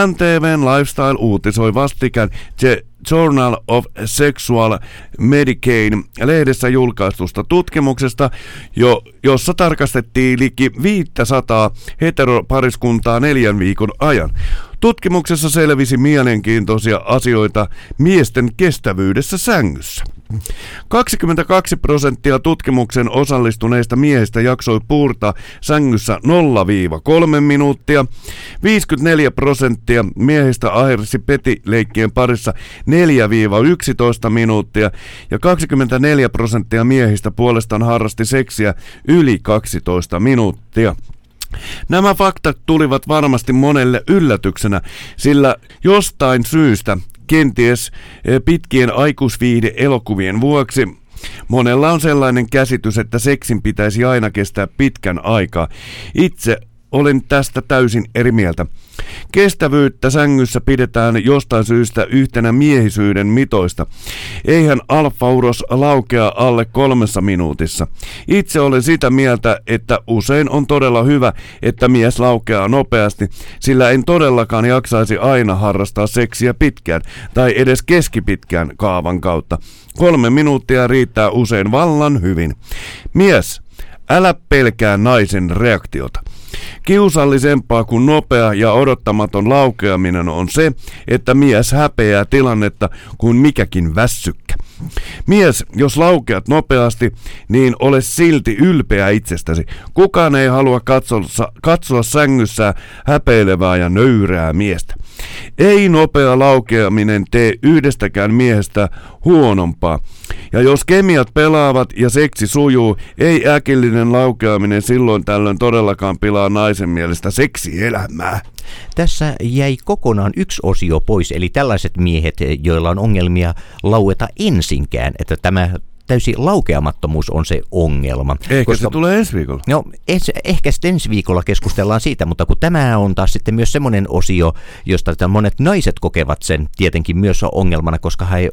MTVn Lifestyle uutisoi vastikään The Journal of Sexual Medicaine lehdessä julkaistusta tutkimuksesta, jo, jossa tarkastettiin liki 500 heteropariskuntaa neljän viikon ajan. Tutkimuksessa selvisi mielenkiintoisia asioita miesten kestävyydessä sängyssä. 22 prosenttia tutkimuksen osallistuneista miehistä jaksoi puurtaa sängyssä 0-3 minuuttia. 54 prosenttia miehistä ahersi petileikkien parissa 4-11 minuuttia. Ja 24 prosenttia miehistä puolestaan harrasti seksiä yli 12 minuuttia. Nämä faktat tulivat varmasti monelle yllätyksenä, sillä jostain syystä, kenties eh, pitkien aikuisviihde-elokuvien vuoksi, monella on sellainen käsitys, että seksin pitäisi aina kestää pitkän aikaa. Itse olen tästä täysin eri mieltä. Kestävyyttä sängyssä pidetään jostain syystä yhtenä miehisyyden mitoista. Eihän alfauros laukea alle kolmessa minuutissa. Itse olen sitä mieltä, että usein on todella hyvä, että mies laukeaa nopeasti, sillä en todellakaan jaksaisi aina harrastaa seksiä pitkään tai edes keskipitkään kaavan kautta. Kolme minuuttia riittää usein vallan hyvin. Mies, älä pelkää naisen reaktiota. Kiusallisempaa kuin nopea ja odottamaton laukeaminen on se, että mies häpeää tilannetta kuin mikäkin vässykkä. Mies, jos laukeat nopeasti, niin ole silti ylpeä itsestäsi. Kukaan ei halua katsoa, katsoa sängyssä häpeilevää ja nöyrää miestä. Ei nopea laukeaminen tee yhdestäkään miehestä huonompaa. Ja jos kemiat pelaavat ja seksi sujuu, ei äkillinen laukeaminen silloin tällöin todellakaan pilaa naisen mielestä seksielämää. Tässä jäi kokonaan yksi osio pois, eli tällaiset miehet, joilla on ongelmia laueta ensinkään, että tämä täysi laukeamattomuus on se ongelma. Ehkä se tulee ensi viikolla. No, es, ehkä sitten ensi viikolla keskustellaan siitä, mutta kun tämä on taas sitten myös semmoinen osio, josta monet naiset kokevat sen tietenkin myös ongelmana, koska he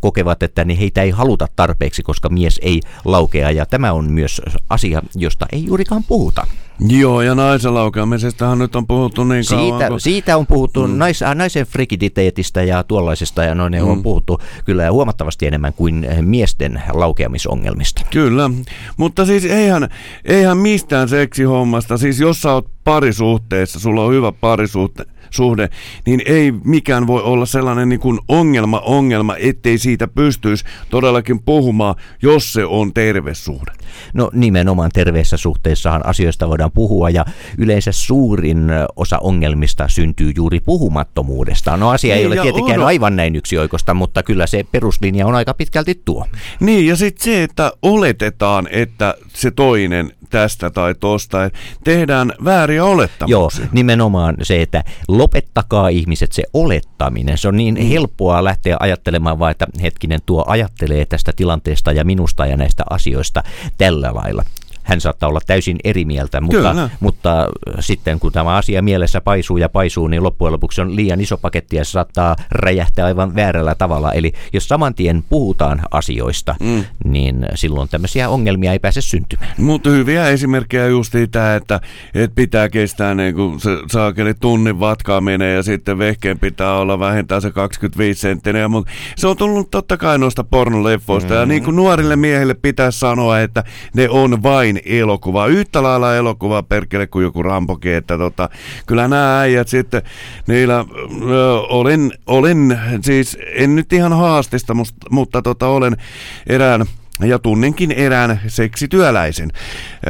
kokevat, että niin heitä ei haluta tarpeeksi, koska mies ei laukea, ja tämä on myös asia, josta ei juurikaan puhuta. Joo, ja naisen laukeamisestahan nyt on puhuttu niin kauan. Siitä, kun- siitä on puhuttu mm. nais, äh, naisen frigiditeetistä ja tuollaisesta, ja noin mm. on puhuttu kyllä huomattavasti enemmän kuin miesten laukeamisongelmista. Kyllä, mutta siis eihän, eihän mistään seksihommasta, siis jos sä oot parisuhteessa, sulla on hyvä parisuhte, suhde, niin ei mikään voi olla sellainen niin kuin ongelma ongelma, ettei siitä pystyisi todellakin puhumaan, jos se on terve suhde. No nimenomaan terveessä suhteessahan asioista voidaan puhua ja yleensä suurin osa ongelmista syntyy juuri puhumattomuudesta. No asia ei Niin, ole tietenkään on- aivan näin yksioikosta, mutta kyllä se peruslinja on aika pitkälti tuo. Niin, ja sitten se, että oletetaan, että se toinen tästä tai tosta, tehdään vääriä Joo, olettamuksia. nimenomaan se, että lopettakaa ihmiset se olettaminen. Se on niin mm. helppoa lähteä ajattelemaan vaan, että hetkinen tuo ajattelee tästä tilanteesta ja minusta ja näistä asioista tällä lailla. Hän saattaa olla täysin eri mieltä, mutta, Kyllä. mutta sitten kun tämä asia mielessä paisuu ja paisuu, niin loppujen lopuksi on liian iso paketti ja se saattaa räjähtää aivan väärällä tavalla. Eli jos saman tien puhutaan asioista, mm. niin silloin tämmöisiä ongelmia ei pääse syntymään. Mutta hyviä esimerkkejä just tämä, että, että pitää kestää niin kuin se saakeli tunnin vatkaaminen ja sitten vehkeen pitää olla vähintään se 25 senttinen. Mutta se on tullut totta kai noista pornoleffoista mm-hmm. ja niin kuin nuorille miehille pitää sanoa, että ne on vain elokuva. Yhtä lailla elokuva perkele kuin joku Rampokin, että tota, kyllä nämä äijät sitten, niillä ö, olen, olen, siis en nyt ihan haastista, must, mutta tota, olen erään ja tunninkin erään seksityöläisen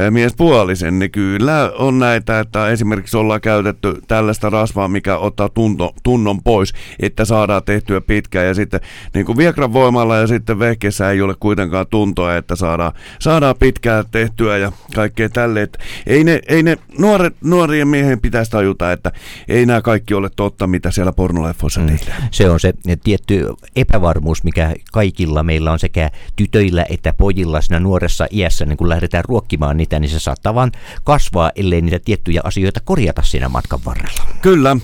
miespuolisen, niin kyllä on näitä, että esimerkiksi ollaan käytetty tällaista rasvaa, mikä ottaa tunto, tunnon pois, että saadaan tehtyä pitkään ja sitten niin kuin Viegran voimalla ja sitten vehkeessä ei ole kuitenkaan tuntoa, että saadaan, saadaan pitkään tehtyä ja kaikkea tälle. Että ei ne, ei ne nuoret, nuorien miehen pitäisi tajuta, että ei nämä kaikki ole totta, mitä siellä pornoleffoissa mm. tehdään. Se on se tietty epävarmuus, mikä kaikilla meillä on sekä tytöillä että pojilla siinä nuoressa iässä, niin kun lähdetään ruokkimaan niitä, niin se saattaa vaan kasvaa, ellei niitä tiettyjä asioita korjata siinä matkan varrella. Kyllä.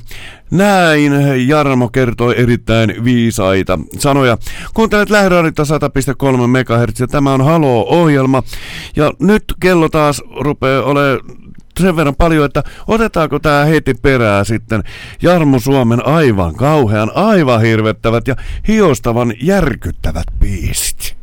Näin Jarmo kertoi erittäin viisaita sanoja. Kuuntelet Lähderadita 100.3 MHz tämä on Halo-ohjelma. Ja nyt kello taas rupeaa olemaan sen verran paljon, että otetaanko tämä heti perää sitten Jarmo Suomen aivan kauhean, aivan hirvettävät ja hiostavan järkyttävät biisit.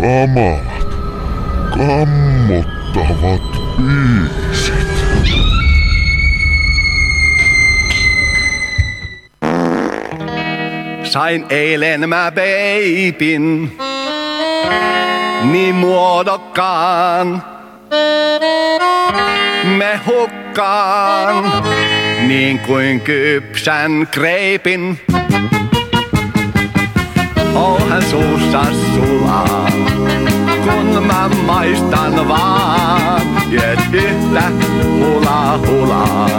Kamalat, kammottavat biisit. Sain eilen mä peipin, niin muodokkaan. Me hukkaan, niin kuin kypsän kreipin. Onhan suussa sulaa, kun mä maistan vaan. Et yhtä hula hulaa,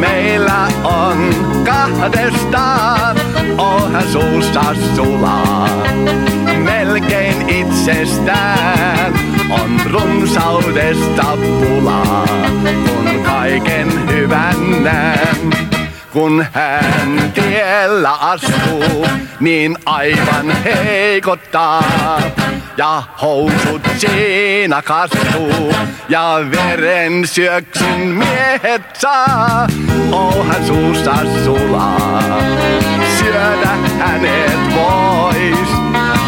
meillä on kahdestaan. Onhan suussa sulaa, melkein itsestään. On runsaudesta pulaa, kun kaiken hyvän näen. Kun hän tiellä astuu, niin aivan heikottaa. Ja housut siinä kastuu, ja veren syöksyn miehet saa. Onhan suussa sulaa, syödä hänet vois.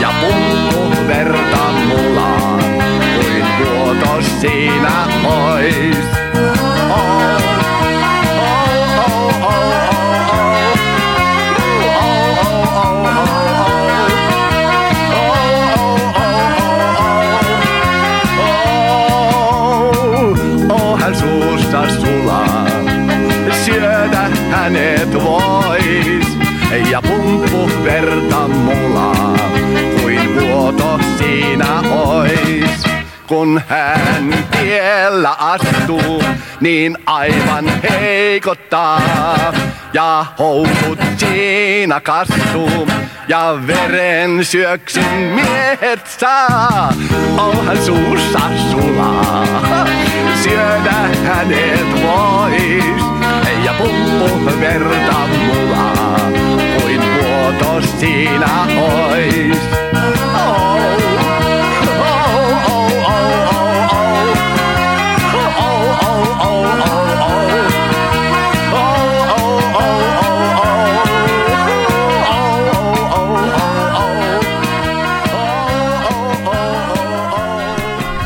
Ja pumppu verta mulaa, kuin vuotos siinä ois. Kun hän tiellä astuu, niin aivan heikottaa. Ja housut siinä kastuu, ja veren syöksyn miehet saa. Onhan suussa sulaa, syödä hänet vois. Ja pumppu verta mulaa, kuin vuotos siinä ois.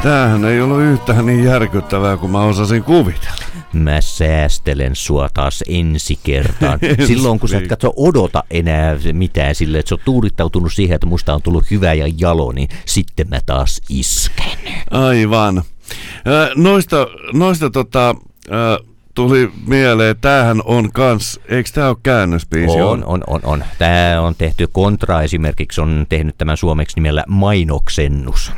Tämähän ei ollut yhtään niin järkyttävää kuin mä osasin kuvitella. Mä säästelen sua taas ensi kertaan. (laughs) Silloin kun sä et Niin. katso odota enää mitään sille, että sä oot tuudittautunut siihen, että musta on tullut hyvä ja jalo, niin sitten mä taas isken. Aivan. Noista, noista tota, tuli mieleen, tämähän on kans, eikö tää ole käännösbiisi? On, on, on, on. Tämä on tehty, Kontra esimerkiksi on tehnyt tämän suomeksi nimellä Mainoksennus.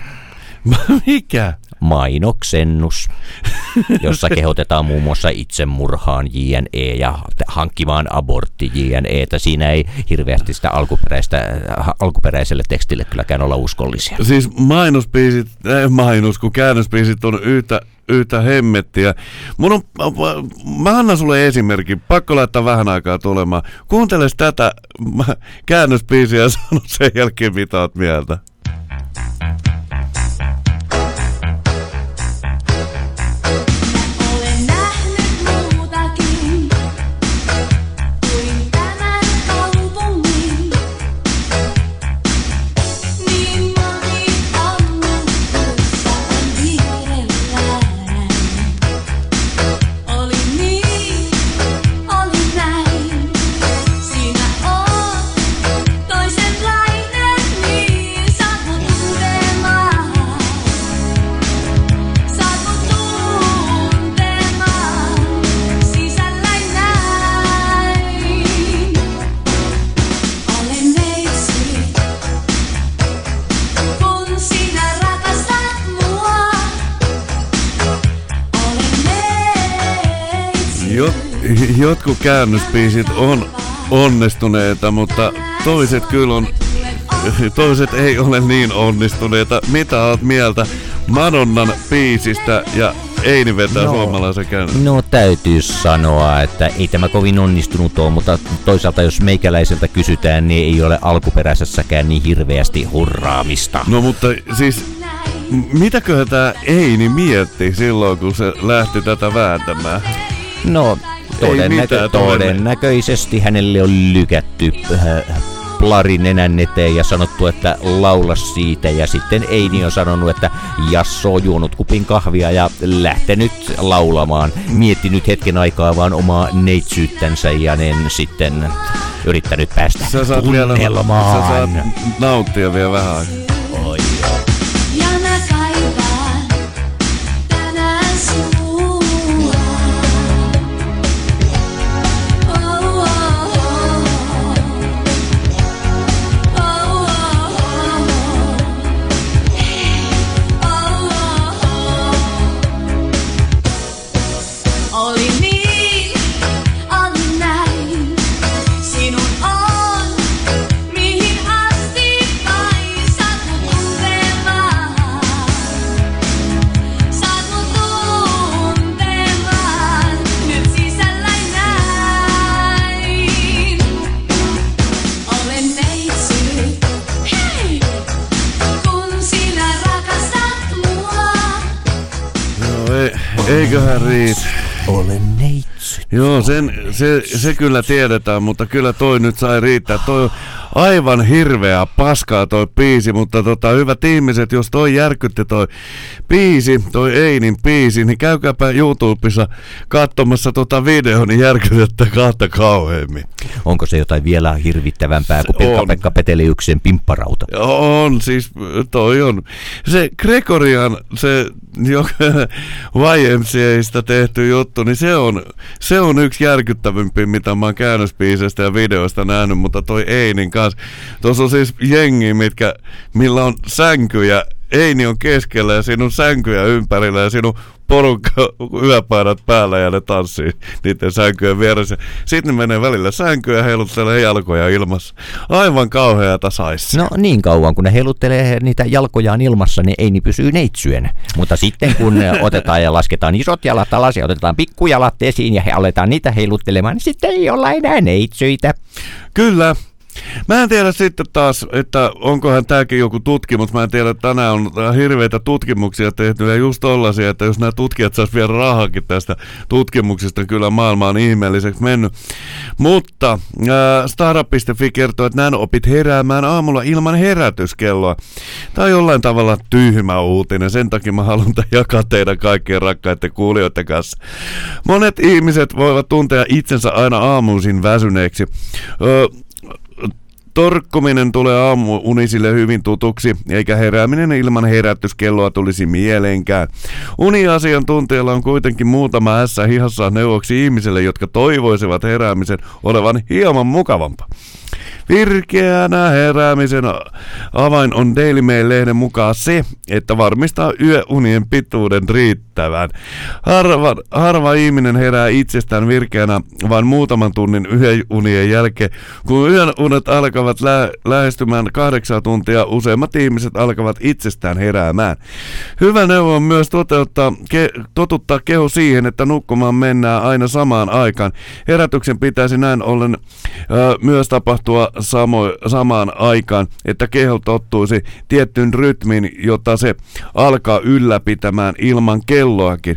(laughs) Mikä? Mainoksennus, (laughs) jossa kehotetaan muun muassa itsemurhaan JNE ja hankkimaan abortti JNE. Siinä ei hirveästi sitä alkuperäistä, alkuperäiselle tekstille kylläkään olla uskollisia. Siis mainosbiisit, ei mainos, kun käännösbiisit on yhtä, yhtä hemmettiä. Mun on, mä annan sulle esimerkin, pakko laittaa vähän aikaa tulemaan. Kuunteles tätä käännösbiisiä ja sano sen jälkeen mitä oot mieltä. Jotkut käännösbiisit on onnistuneita, mutta toiset kyllä on, toiset ei ole niin onnistuneita. Mitä oot mieltä Madonnan biisistä ja Eini vetää No. suomalaisen käännös? No täytyy sanoa, että ei tämä kovin onnistunut ole, mutta toisaalta jos meikäläiseltä kysytään, niin ei ole alkuperäisessäkään niin hirveästi hurraamista. No mutta siis, mitäköhän tää Eini mietti silloin, kun se lähti tätä vääntämään? No, todennäkö- todennäköisesti hänelle on lykätty äh, plari nenän eteen ja sanottu, että laula siitä. Ja sitten Eini on sanonut, että Jasso on juonut kupin kahvia ja lähtenyt laulamaan. Miettinyt hetken aikaa vaan omaa neitsyyttänsä ja nen sitten yrittänyt päästä Sä saat vielä, sä tunnelmaan. saat nauttia vielä vähän aikaa. Eiköhän riitä. Olen neitsy. Joo, sen, se, se kyllä tiedetään, mutta kyllä toi nyt sai riittää. Toi aivan hirveä paskaa toi biisi, mutta tota, hyvät ihmiset, jos toi järkytti toi biisi, toi Einin biisi, niin käykääpä YouTubessa katsomassa tota video, niin järkytettä kahta kauheammin. Onko se jotain vielä hirvittävämpää kuin Se on. Pekka-Pekka Peteliyksen pimpparauta? On, siis toi on. Se Gregorian, se joka (laughs) YMCAista tehty juttu, niin se on, se on yksi järkyttävimpi, mitä mä oon käännöspiisestä ja videoista nähnyt, mutta toi Einin kanssa. Tuossa on siis jengi, mitkä, millä on sänkyjä, Eini on keskellä ja siinä on sänkyjä ympärillä ja siinä on porukka yöpaidat päällä ja ne tanssii niiden sänkyjen vieressä. Sitten ne menee välillä sänkyä ja heiluttelee jalkoja ilmassa. Aivan kauheata saisi. No niin kauan, kun ne heiluttelee niitä jalkojaan ilmassa, niin ei niin pysyy neitsyen. Mutta sitten kun (laughs) otetaan ja lasketaan isot jalat alas ja otetaan pikkujalat esiin ja he aletaan niitä heiluttelemaan, niin sitten ei olla enää neitsyitä. Kyllä. Mä en tiedä sitten taas, että onkohan tämäkin joku tutkimus. Mä en tiedä, että tänään on hirveitä tutkimuksia tehty ja just tollasia, että jos nämä tutkijat sais vielä rahakin tästä tutkimuksesta, kyllä maailma on ihmeelliseksi mennyt. Mutta äh, Stara.fi kertoo, että nämä opit heräämään aamulla ilman herätyskelloa. Tämä on jollain tavalla tyhmä uutinen, sen takia mä haluan jakaa teidän kaikkien rakkaiden kuulijoiden kanssa. Monet ihmiset voivat tuntea itsensä aina aamuisin väsyneeksi. Öö, Torkkominen tulee aamuunisille hyvin tutuksi, eikä herääminen ilman herätyskelloa tulisi mieleenkään. Uniasiantuntijalla on kuitenkin muutama ässä hihassa neuvoksi ihmisille, jotka toivoisivat heräämisen olevan hieman mukavampaa. Virkeänä heräämisen avain on Daily Mail-lehden mukaan se, että varmistaa yöunien pituuden riittävän. Harva, harva ihminen herää itsestään virkeänä vain muutaman tunnin yöunien jälkeen. Kun yöunet alkavat lä- lähestymään kahdeksan tuntia, useimmat ihmiset alkavat itsestään heräämään. Hyvä neuvo on myös toteuttaa, ke- totuttaa keho siihen, että nukkumaan mennään aina samaan aikaan. Herätyksen pitäisi näin ollen ö, myös tapahtua samo- samaan aikaan, että keho tottuisi tiettyyn rytmiin, jota se alkaa ylläpitämään ilman kelloakin.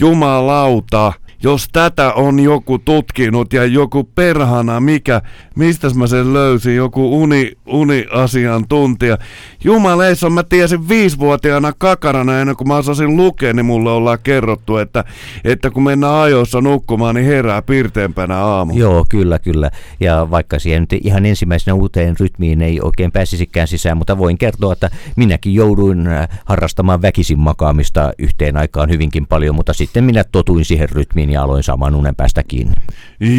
Jumalauta, jos tätä on joku tutkinut ja joku perhana, mikä, mistä mä sen löysin, joku uni, uniasiantuntija. Jumaleissa mä tiesin viisivuotiaana kakarana ennen kuin mä osasin lukea, niin mulle ollaan kerrottu, että, että kun mennään ajoissa nukkumaan, niin herää pirteempänä aamu. Joo, kyllä, kyllä. Ja vaikka siihen nyt ihan ensimmäisenä uuteen rytmiin ei oikein pääsisikään sisään, mutta voin kertoa, että minäkin jouduin äh, harrastamaan väkisin makaamista yhteen aikaan hyvinkin paljon, mutta sitten minä totuin siihen rytmiin ja aloin saamaan unen päästä kiinni.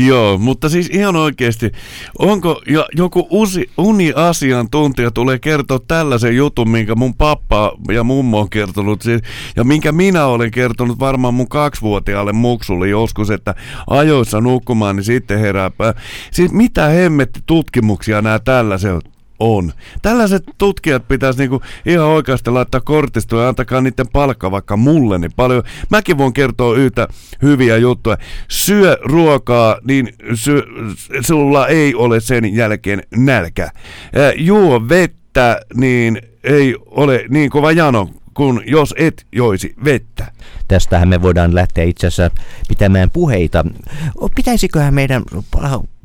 Joo, mutta siis ihan oikeasti, onko jo, joku usi, uni-asiantuntija tulee kertoa tällaisen jutun, minkä mun pappa ja mummo on kertonut, siis, ja minkä minä olen kertonut varmaan mun kaksivuotiaalle muksulle joskus, että ajoissa nukkumaan, niin sitten herääpä. Siis mitä hemmetti tutkimuksia nämä tällaiset on. Tällaiset tutkijat pitäisi niinku ihan oikeasti laittaa kortistoon ja antakaa niiden palkka vaikka mulle, niin paljon. Mäkin voin kertoa yhtä hyviä juttuja. Syö ruokaa, niin syö, sulla ei ole sen jälkeen nälkä. Juo vettä, niin ei ole niin kova jano kuin jos et joisi vettä. Tästähän me voidaan lähteä itse asiassa pitämään puheita. Pitäisiköhän meidän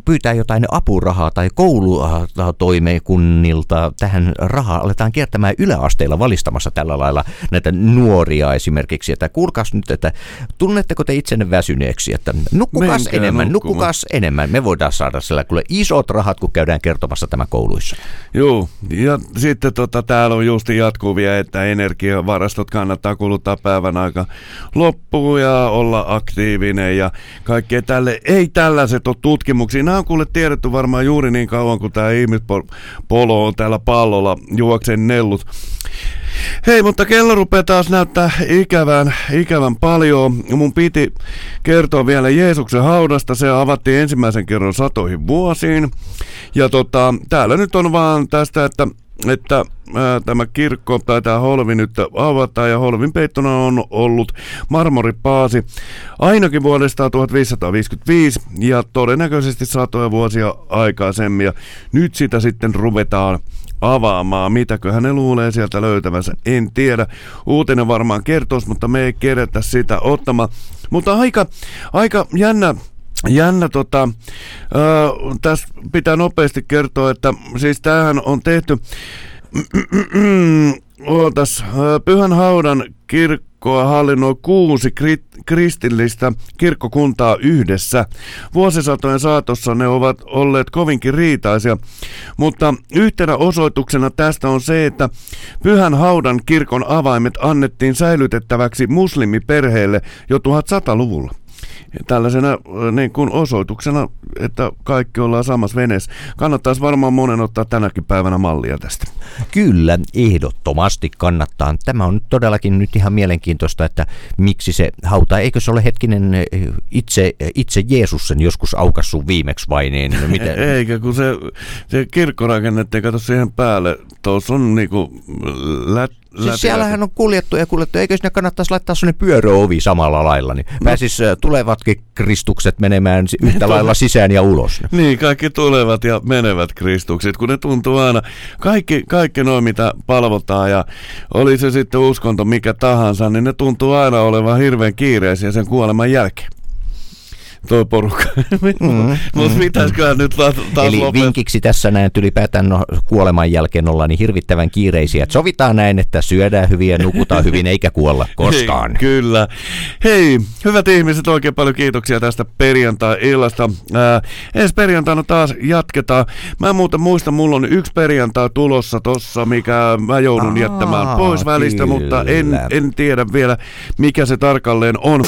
pyytää jotain apurahaa tai koulutoimekunnilta tähän rahaa, aletaan kiertämään yläasteilla valistamassa tällä lailla näitä nuoria esimerkiksi, että kuulkaas nyt, että tunnetteko te itsenne väsyneeksi, että nukkukas Menkää enemmän, nukkumaan. nukkukas enemmän. Me voidaan saada sillä kyllä isot rahat, kun käydään kertomassa tämä kouluissa. Joo, ja sitten tota, täällä on justi jatkuvia, että energiavarastot kannattaa kuluttaa päivän aika loppuun ja olla aktiivinen ja kaikkea tälle. Ei tällaiset ole tutkimuksia. On kuule tiedetty varmaan juuri niin kauan, kuin tämä ihmispolo on täällä pallolla juokseen nellut. Hei, mutta kello rupeaa taas näyttää ikävän, ikävän paljon. Mun piti kertoa vielä Jeesuksen haudasta. Se avattiin ensimmäisen kerran satoihin vuosiin. Ja tota, täällä nyt on vaan tästä, että että ää, tämä kirkko tai tämä holvi nyt avataan ja holvin peittona on ollut marmoripaasi ainakin vuodesta 1555 ja todennäköisesti satoja vuosia aikaisemmin ja nyt sitä sitten ruvetaan avaamaan. Mitäköhän ne luulee sieltä löytävänsä, en tiedä. Uutinen varmaan kertoisi, mutta me ei kerätä sitä ottamaan. Mutta aika, aika jännä Jännä, tota, ää, tässä pitää nopeasti kertoa, että siis tämähän on tehty, (clears throat) ootas, Pyhän Haudan kirkkoa hallinnoi kuusi kri- kristillistä kirkkokuntaa yhdessä. Vuosisatojen saatossa ne ovat olleet kovinkin riitaisia, mutta yhtenä osoituksena tästä on se, että Pyhän Haudan kirkon avaimet annettiin säilytettäväksi muslimiperheelle jo 1100-luvulla tällaisena äh, niin kuin osoituksena, että kaikki ollaan samassa veneessä. Kannattaisi varmaan monen ottaa tänäkin päivänä mallia tästä. Kyllä, ehdottomasti kannattaa. Tämä on todellakin nyt ihan mielenkiintoista, että miksi se hauta, eikö se ole hetkinen eh, itse, itse Jeesus sen joskus aukassut viimeksi vai niin? No, miten? (laughs) Eikä, kun se, se kirkko rakennettiin, kato siihen päälle. Tuossa on niinku lät, Siis siellähän on kuljettu ja kuljettu, eikö sinne kannattaisi laittaa sellainen pyöröovi samalla lailla, niin pääsis äh, tulevatkin kristukset menemään yhtä lailla sisään ja ulos. Niin, kaikki tulevat ja menevät kristukset, kun ne tuntuu aina, kaikki, kaikki noin mitä palvotaan ja oli se sitten uskonto mikä tahansa, niin ne tuntuu aina olevan hirveän kiireisiä sen kuoleman jälkeen. Toi porukka. (laughs) Mm, Mutta pitäisiköhän nyt taas, Eli lopettaa? vinkiksi tässä näin että ylipäätään no, kuoleman jälkeen ollaan niin hirvittävän kiireisiä, että sovitaan näin, että syödään hyvin ja nukutaan hyvin eikä kuolla (laughs) koskaan. Hei, kyllä. Hei, hyvät ihmiset, oikein paljon kiitoksia tästä perjantai-illasta. Ää, ensi perjantaina taas jatketaan. Mä muuten muistan, mulla on yksi perjantai tulossa tossa, mikä mä joudun Aa, jättämään pois välistä, mutta en, kyllä. en tiedä vielä, mikä se tarkalleen on.